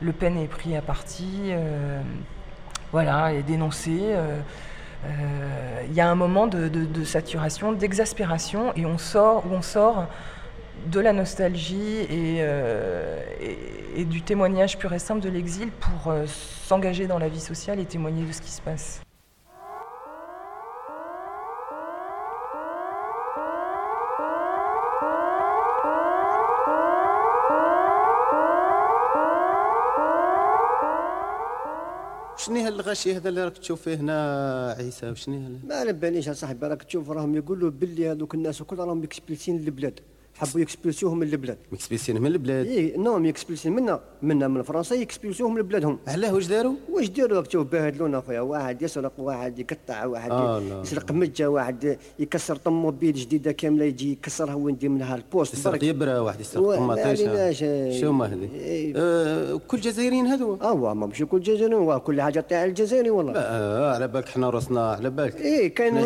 le Pen est pris à partie, euh, voilà, est dénoncé. euh, euh, Il y a un moment de, saturation, d'exaspération, et on sort, où on sort de la nostalgie et, du témoignage pur et simple de l'exil pour s'engager dans la vie sociale et témoigner de ce qui se passe. شنو هي الغاشي هذا اللي راك تشوف فيه هنا عيسى؟ وشنو ما على باليش اصاحبي راك تشوف راهم يقولوا باللي هذوك الناس الكل راهم يكسبلسين البلاد. حبوا يكسبلسوهم من البلاد. مكسبيسين من البلاد؟ اي نو يكسبلسين منا. منا من فرنسا يكسبلسوهم لبلادهم. علاه واش داروا؟ واش داروا تشوف بهدلونا اخويا واحد يسرق واحد يقطع واحد آه يسرق مجة واحد يكسر طوموبيل جديدة كاملة يجي يكسرها وين يدير منها البوست يسرق. يبرا واحد يسرق طماطيش آه. شو هما هذي؟ إيه. آه كل جزائريين هذو. آه ما مش كل جزائري هو كل حاجة تاع الجزائري والله. آه على بالك حنا رأسنا على بالك. إيه كاين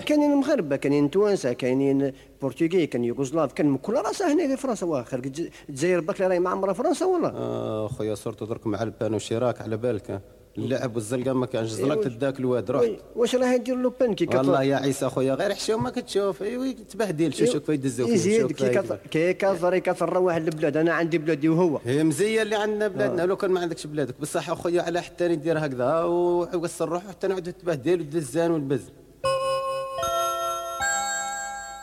كاينين مغاربه كاينين توانسة كاينين بورتوغي كاين يوغوسلاف كاين من كل رأسها هنا في فرنسا الج- الجزائر باك راهي معمرة فرنسا والله. آه خويا صرت درك مع البان وشيراك على بالك. اللعب والزلقه ما كانش إيه، زلقت واش- تداك الواد رحت. واش راه يدير لو بان كي والله يا عيسى خويا غير حشوم ما كتشوف. ايوي تبهدل شو شو كيف يدزو فيه يزيد شوف كي كي كثر كثر واحد البلاد أنا عندي بلادي وهو. هي مزية اللي عندنا بلادنا لو كان ما عندكش بلادك. بصح اخويا على حتى ندير هكذا ويوصل روحه حتى نعود تبهدل والدزان والبز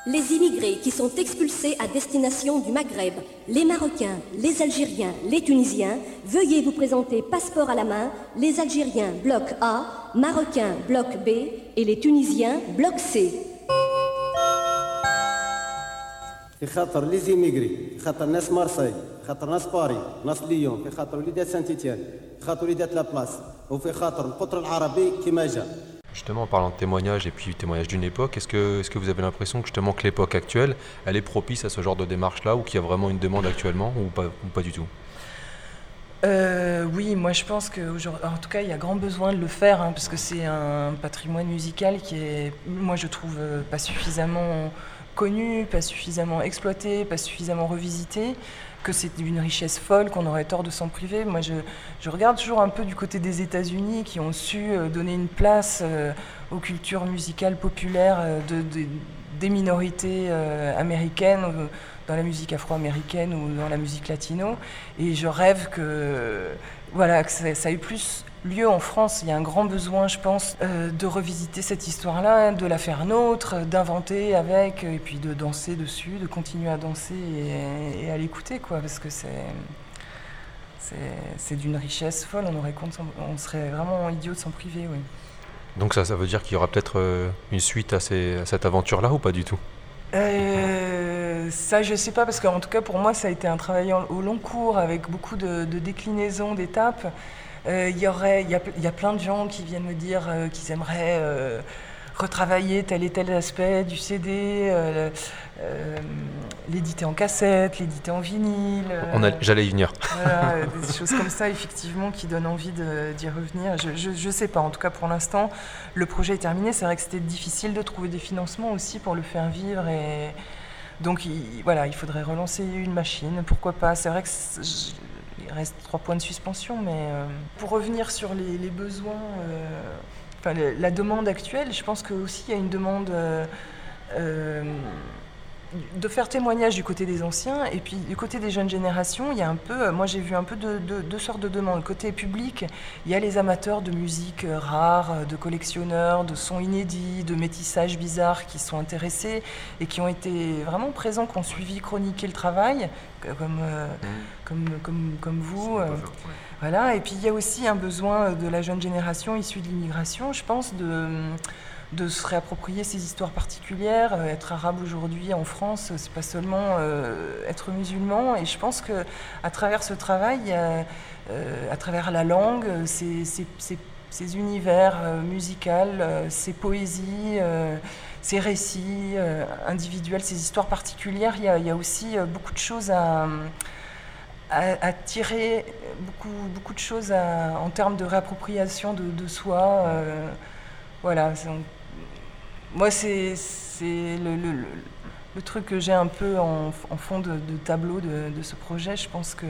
Les immigrés qui sont expulsés à destination du Maghreb, les Marocains, les Algériens, les Tunisiens, veuillez vous présenter passeport à la main, les Algériens bloc A, Marocains bloc B et les Tunisiens bloc C. في خاطر لي زيميغري في خاطر ناس مارسي في خاطر ناس باري ناس ليون في خاطر وليدات سانت تيتيان في خاطر وليدات لابلاس وفي خاطر القطر العربي كما جا Justement, en parlant de témoignage et puis témoignage d'une époque, est-ce que, est que vous avez l'impression que justement que l'époque actuelle, elle est propice à ce genre de démarche-là ou qu'il y a vraiment une demande actuellement ou pas, ou pas du tout? Euh, oui, moi je pense que aujourd'hui- en tout cas il y a grand besoin de le faire hein, parce que c'est un patrimoine musical qui est, moi je trouve euh, pas suffisamment connu, pas suffisamment exploité, pas suffisamment revisité, que c'est une richesse folle qu'on aurait tort de s'en priver. Moi je, je regarde toujours un peu du côté des États-Unis qui ont su euh, donner une place euh, aux cultures musicales populaires euh, de, de- des minorités américaines. dans la musique afro-américaine ou dans la musique latino. Et je rêve que, voilà, que ça ait plus lieu en France. Il y a un grand besoin, je pense, euh, de revisiter cette histoire-là, de la faire nôtre, d'inventer avec, et puis de danser dessus, de continuer à danser et, et à l'écouter, quoi, parce que c'est. c'est- d'une richesse folle, on, aurait compte, on serait vraiment idiot de s'en priver, oui. Donc ça, ça veut dire qu'il y aura peut-être euh, une suite à, ces- à cette aventure-là ou pas du tout? Euh, ça, je sais pas, parce qu'en tout cas, pour moi, ça a été un travail au long cours avec beaucoup de, de déclinaisons, d'étapes. Euh, Il y aurait, il y, a, y a plein de gens qui viennent me dire euh, qu'ils aimeraient euh, retravailler tel et tel aspect du CD, euh, euh, l'éditer en cassette, l'éditer en vinyle. Euh, J'allais y venir. voilà, [LAUGHS] des choses comme ça, effectivement, qui donnent envie d'y revenir. Je, je sais pas, en tout cas pour l'instant, le projet est terminé. C'est vrai que c'était difficile de trouver des financements aussi pour le faire vivre. Et donc, il, voilà, il faudrait relancer une machine, pourquoi pas? C'est vrai que il reste trois points de suspension, mais euh, pour revenir sur les, besoins, euh, enfin, la demande actuelle, je pense qu'aussi il y a une demande. De faire témoignage du côté des anciens et puis du côté des jeunes générations, il y a un peu, euh, moi j'ai vu un peu de- de- deux sortes de demandes. Côté public, il y a les amateurs de musique euh, rare, euh, de collectionneurs, de sons inédits, de métissages bizarres qui sont intéressés et qui ont été vraiment présents, qui ont suivi, chroniqué le travail, comme, euh, comme, comme, comme vous. euh, voilà, et puis il y a aussi un besoin de la jeune génération issue de l'immigration, je pense, de, de se réapproprier ces histoires particulières. Euh, Être arabe aujourd'hui en France, c'est pas seulement euh, être musulman. Et je pense que à travers ce travail, euh, à travers la langue, euh, ces, univers euh, musicaux, euh, ces poésies, euh, ces récits euh, individuels, ces histoires particulières, il y a, aussi euh, beaucoup de choses à tirer beaucoup, de choses en termes de réappropriation de, de soi. euh, voilà. Moi, c'est le, truc que j'ai un peu en, fond de, tableau de, ce projet. Je pense que,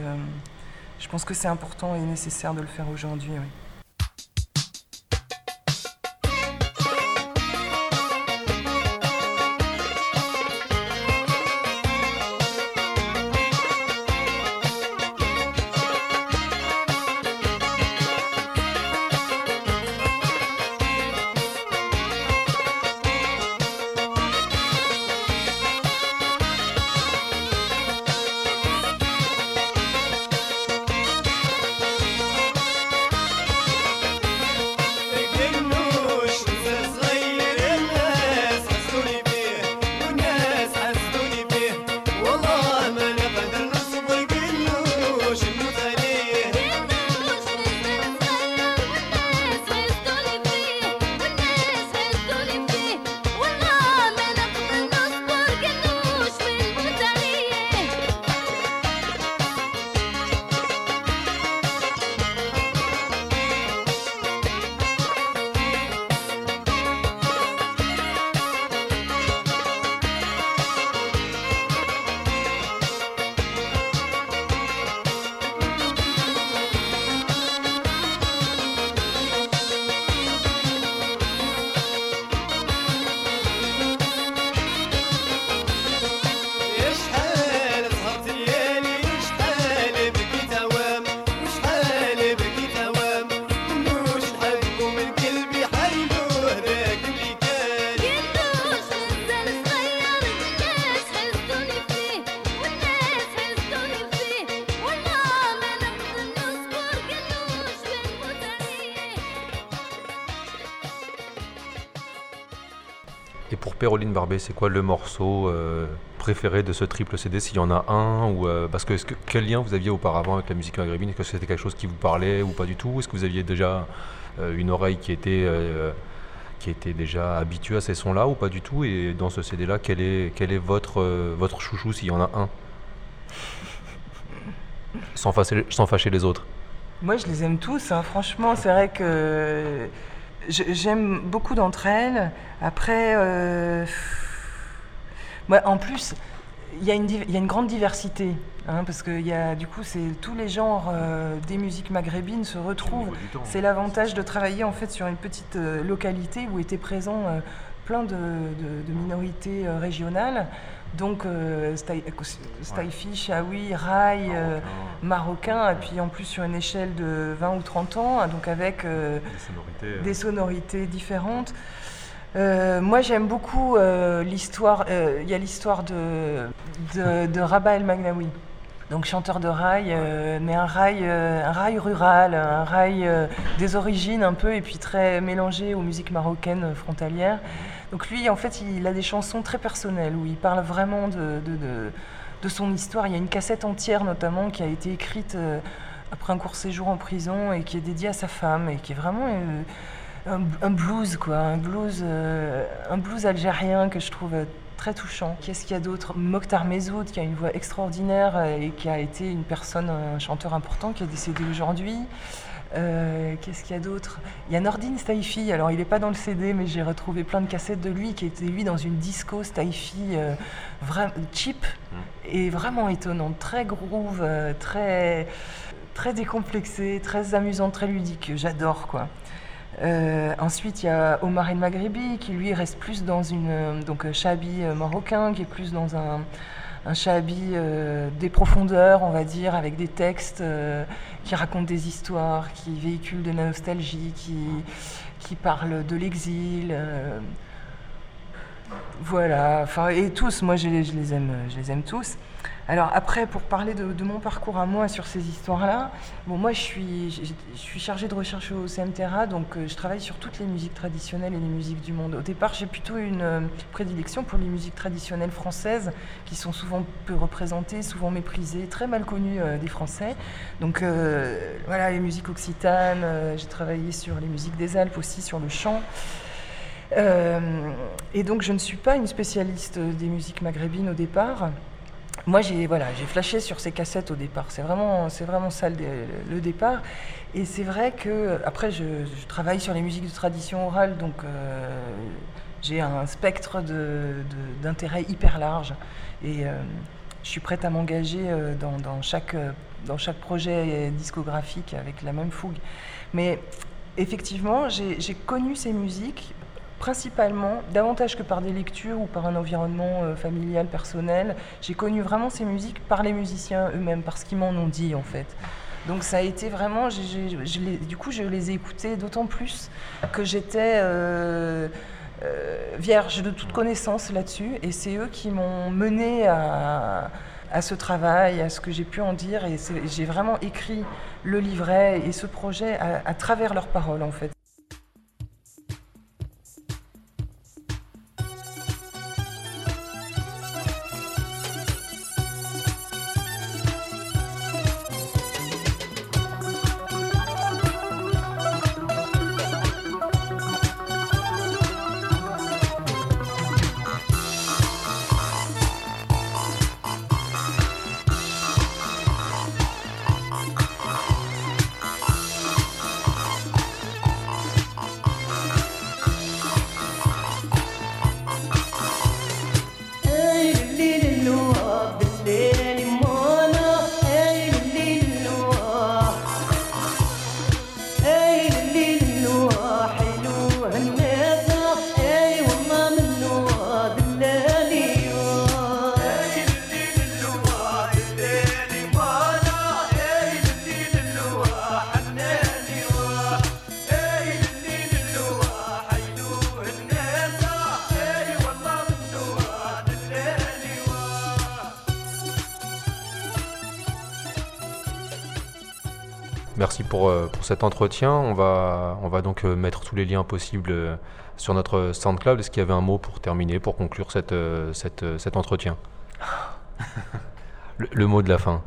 que c'est important et nécessaire de le faire aujourd'hui. C'est quoi le morceau euh, préféré de ce triple CD S'il y en a un ou euh, parce que, que quel lien vous aviez auparavant avec la musique maghrébine? Est-ce que c'était quelque chose qui vous parlait ou pas du tout? Est-ce que vous aviez déjà euh, une oreille qui était qui était déjà habituée à ces sons-là ou pas du tout? Et dans ce CD-là, quel est quel est votre votre chouchou s'il y en a un? Sans fâcher, sans fâcher les autres. Moi, je les aime tous. hein. Franchement, c'est vrai que j'aime beaucoup d'entre elles. Après, euh, en plus, il y, a une div- il y a une grande diversité. hein, parce que y a, du coup, tous les genres euh, des musiques maghrébines se retrouvent. C'est l'avantage de travailler en fait sur une petite euh, localité où étaient présents plein de, de- de minorités régionales. Donc, euh, Staï- Staifi, Chaoui, Rai, euh, marocain, et puis en plus sur une échelle de 20 ou 30 ans, donc avec euh, Des sonorités. euh, des sonorités différentes. Euh, moi, j'aime beaucoup euh, l'histoire. euh, Il y a l'histoire de, de, de Rabat El Magnaoui, donc chanteur de rail, euh, mais un rail, euh, un rail rural, un rail euh, des origines un peu, et puis très mélangé aux musiques marocaines frontalières. Donc lui, en fait, il a des chansons très personnelles où il parle vraiment de, son histoire. Il y a une cassette entière notamment qui a été écrite euh, après un court séjour en prison et qui est dédiée à sa femme et qui est vraiment euh, un, blues, quoi, un blues, euh, un blues algérien que je trouve très touchant. Qu'est-ce qu'il y a d'autre? Mokhtar Mezoud, qui a une voix extraordinaire et qui a été une personne, un chanteur important, qui est décédé aujourd'hui. Euh, Qu'est-ce qu'il y a d'autre? Il y a Nordin Staifi, alors il n'est pas dans le CD, mais j'ai retrouvé plein de cassettes de lui, qui était lui dans une disco Staifi euh, cheap et vraiment étonnante, très groove, euh, très, très décomplexée, très amusante, très ludique. J'adore quoi. Euh, ensuite, il y a Omar El Maghribi qui lui reste plus dans une donc euh, marocain, qui est plus dans un, un shabi euh, des profondeurs, on va dire, avec des textes euh, qui racontent des histoires, qui véhiculent de la nostalgie, qui, qui parlent de l'exil. euh, voilà, enfin, et tous, moi je les aime, je les aime tous. Alors après, pour parler de, mon parcours à moi sur ces histoires-là, bon, moi je suis, chargée de recherche au CMTRA, donc euh, je travaille sur toutes les musiques traditionnelles et les musiques du monde. Au départ, j'ai plutôt une euh, prédilection pour les musiques traditionnelles françaises, qui sont souvent peu représentées, souvent méprisées, très mal connues euh, des Français. Donc voilà, les musiques occitanes, j'ai travaillé sur les musiques des Alpes aussi, sur le chant. Et donc je ne suis pas une spécialiste des musiques maghrébines au départ. Moi, j'ai voilà, flashé sur ces cassettes au départ. C'est vraiment, vraiment ça le, dé- le départ. Et c'est vrai que après, je, travaille sur les musiques de tradition orale, donc euh, j'ai un spectre d'intérêt hyper large. Et euh, je suis prête à m'engager euh, dans, chaque, dans chaque projet discographique avec la même fougue. Mais effectivement, j'ai connu ces musiques principalement, davantage que par des lectures ou par un environnement euh, familial, personnel. J'ai connu vraiment ces musiques par les musiciens eux-mêmes, parce qu'ils m'en ont dit en fait. Donc ça a été vraiment, du coup je les ai écoutés d'autant plus que j'étais euh, euh, vierge de toute connaissance là-dessus, et c'est eux qui m'ont mené à, ce travail, à ce que j'ai pu en dire, et j'ai vraiment écrit le livret et ce projet à travers leurs paroles en fait. Cet entretien. On va, on va donc euh, mettre tous les liens possibles euh, sur notre SoundCloud. Est-ce qu'il y avait un mot pour terminer, pour conclure cette, euh, cette, cet entretien? Le, mot de la fin.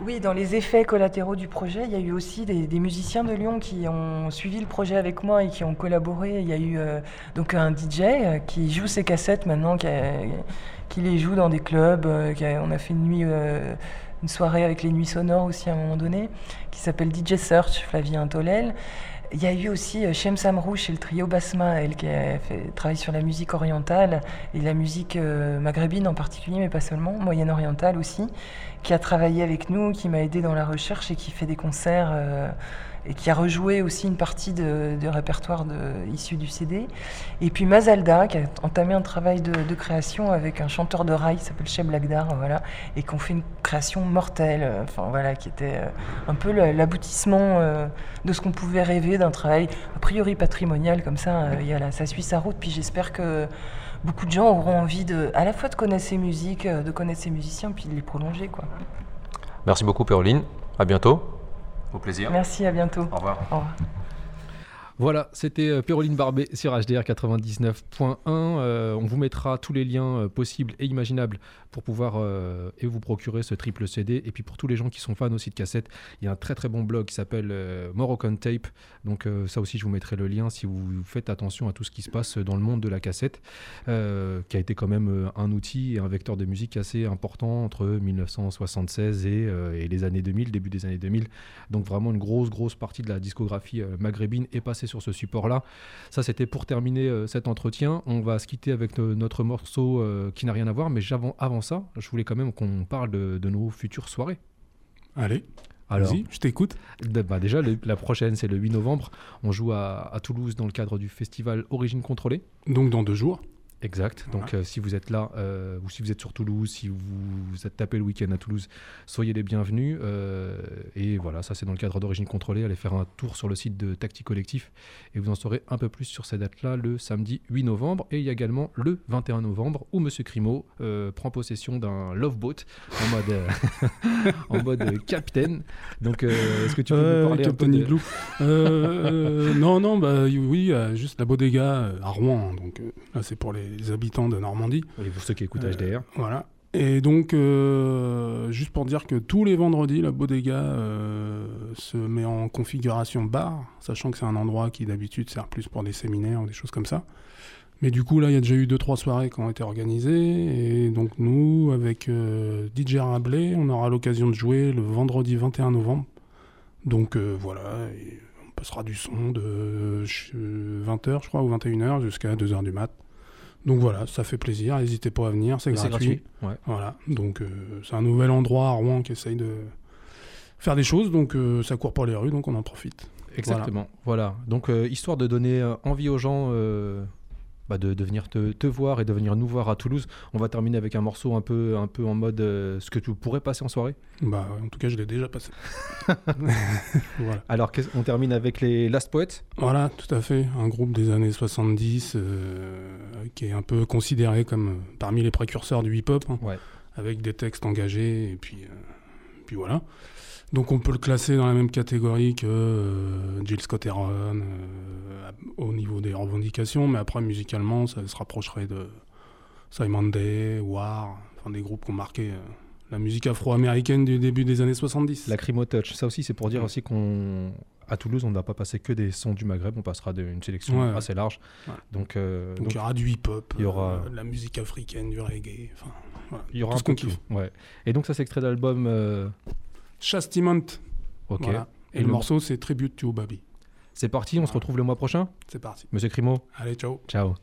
Oui, dans les effets collatéraux du projet, il y a eu aussi des, musiciens de Lyon qui ont suivi le projet avec moi et qui ont collaboré. Il y a eu donc un DJ qui joue ses cassettes maintenant, qui, les joue dans des clubs. on a fait une nuit, une soirée avec les nuits sonores aussi à un moment donné, qui s'appelle DJ Search, Flavien Tolel. Il y a eu aussi euh, Shem Samrouche et le trio Basma, elle qui travaille sur la musique orientale et la musique euh, maghrébine en particulier, mais pas seulement, moyenne orientale aussi, qui a travaillé avec nous, qui m'a aidé dans la recherche et qui fait des concerts euh, et qui a rejoué aussi une partie de, répertoire issu du CD. Et puis Mazalda, qui a entamé un travail de, création avec un chanteur de rail qui s'appelle Cheb Lagdar, voilà, et qu'on fait une création mortelle, euh, enfin voilà, qui était euh, un peu l'aboutissement euh, de ce qu'on pouvait rêver d'un travail a priori patrimonial comme ça. il la- ça suit sa route, puis j'espère que beaucoup de gens auront envie de, à la fois de connaître ces musiques, de connaître ces musiciens, puis de les prolonger, quoi. Merci beaucoup, Péroline. À bientôt. Au plaisir. Merci, à bientôt. Au revoir. Au revoir. Voilà, c'était euh, Péroline Barbet sur HDR 99.1. Euh, on vous mettra tous les liens euh, possibles et imaginables pour pouvoir euh, et vous procurer ce triple CD. Et puis pour tous les gens qui sont fans aussi de cassettes, il y a un très très bon blog qui s'appelle euh, Moroccan Tape. Donc euh, ça aussi, je vous mettrai le lien si vous faites attention à tout ce qui se passe dans le monde de la cassette, qui a été quand même un outil et un vecteur de musique assez important entre 1976 et, les années 2000, début des années 2000. Donc vraiment une grosse grosse partie de la discographie maghrébine est passée sur ce support-là. Ça, c'était pour terminer cet entretien. On va se quitter avec notre morceau qui n'a rien à voir, mais j'avant- avant ça, je voulais quand même qu'on parle de, de nos futures soirées. Allez, Alors, vas-y, je t'écoute. bah déjà, le- la prochaine, c'est le 8 novembre. On joue à, à Toulouse dans le cadre du festival Origine Contrôlée. Donc dans deux jours. Exact. Donc euh, si vous êtes là, euh, ou si vous êtes sur Toulouse, si vous vous êtes tapé le week-end à Toulouse, soyez les bienvenus. euh, et voilà, ça c'est dans le cadre d'Origine Contrôlée. Allez faire un tour sur le site de Tacti Collectif et vous en saurez un peu plus sur ces dates-là le samedi 8 novembre. Et il y a également le 21 novembre où Monsieur Crimo prend possession d'un love boat en mode, [LAUGHS] en mode capitaine. Donc est-ce que tu peux nous parler un peu de... Non, non, bah oui, juste la Bodega à Rouen. Donc là, c'est pour les, les habitants de Normandie. Et pour ceux qui écoutent Euh, HDR. Voilà. Et donc, euh, juste pour dire que tous les vendredis, la Bodega euh, se met en configuration bar, sachant que c'est un endroit qui d'habitude sert plus pour des séminaires ou des choses comme ça. Mais du coup, là, il y a déjà eu deux, trois soirées qui ont été organisées. Et donc, nous, avec euh, DJ Rabelais, on aura l'occasion de jouer le vendredi 21 novembre. Donc, euh, voilà. et on passera du son de 20h, je crois, ou 21h jusqu'à 2h du mat. Donc voilà, ça fait plaisir. N'hésitez pas à venir, c'est gratuit. gratuit, ouais. Voilà. Donc, euh, c'est un nouvel endroit à Rouen qui essaye de faire des choses. Donc, euh, ça court pas les rues, donc on en profite. Exactement. Voilà. Donc, euh, histoire de donner envie aux gens bah, de, de venir te, te voir et de venir nous voir à Toulouse, on va terminer avec un morceau un peu, un peu en mode euh, ce que tu pourrais passer en soirée. Bah, en tout cas, je l'ai déjà passé. [LAUGHS] voilà. Alors, on termine avec les Last Poets. Voilà, tout à fait. Un groupe des années 70 euh, qui est un peu considéré comme euh, parmi les précurseurs du hip-hop, hein, avec des textes engagés, et puis, puis voilà. Donc on peut le classer dans la même catégorie que euh, Jill Scott Heron euh, au niveau des revendications, mais après musicalement, ça se rapprocherait de Simon Day, War, enfin des groupes qui ont marqué euh, la musique afro-américaine du début des années 70. La Crimo Touch. Ça aussi, c'est pour dire aussi qu'on. À Toulouse, on ne va pas passer que des sons du Maghreb, on passera de- une sélection Ouais, assez large. Ouais. Donc, euh, Donc il y aura du hip-hop, il y aura, euh, de la musique africaine, du reggae, enfin voilà, il y aura tout un ce qu'on kiffe. Ouais. Et donc, ça, c'est extrait d'album. euh, Chastiment. Ok. Et, le, morceau, c'est Tribute to Baby. C'est parti, on se retrouve le mois prochain C'est parti. Monsieur Crimo Allez, ciao. Ciao.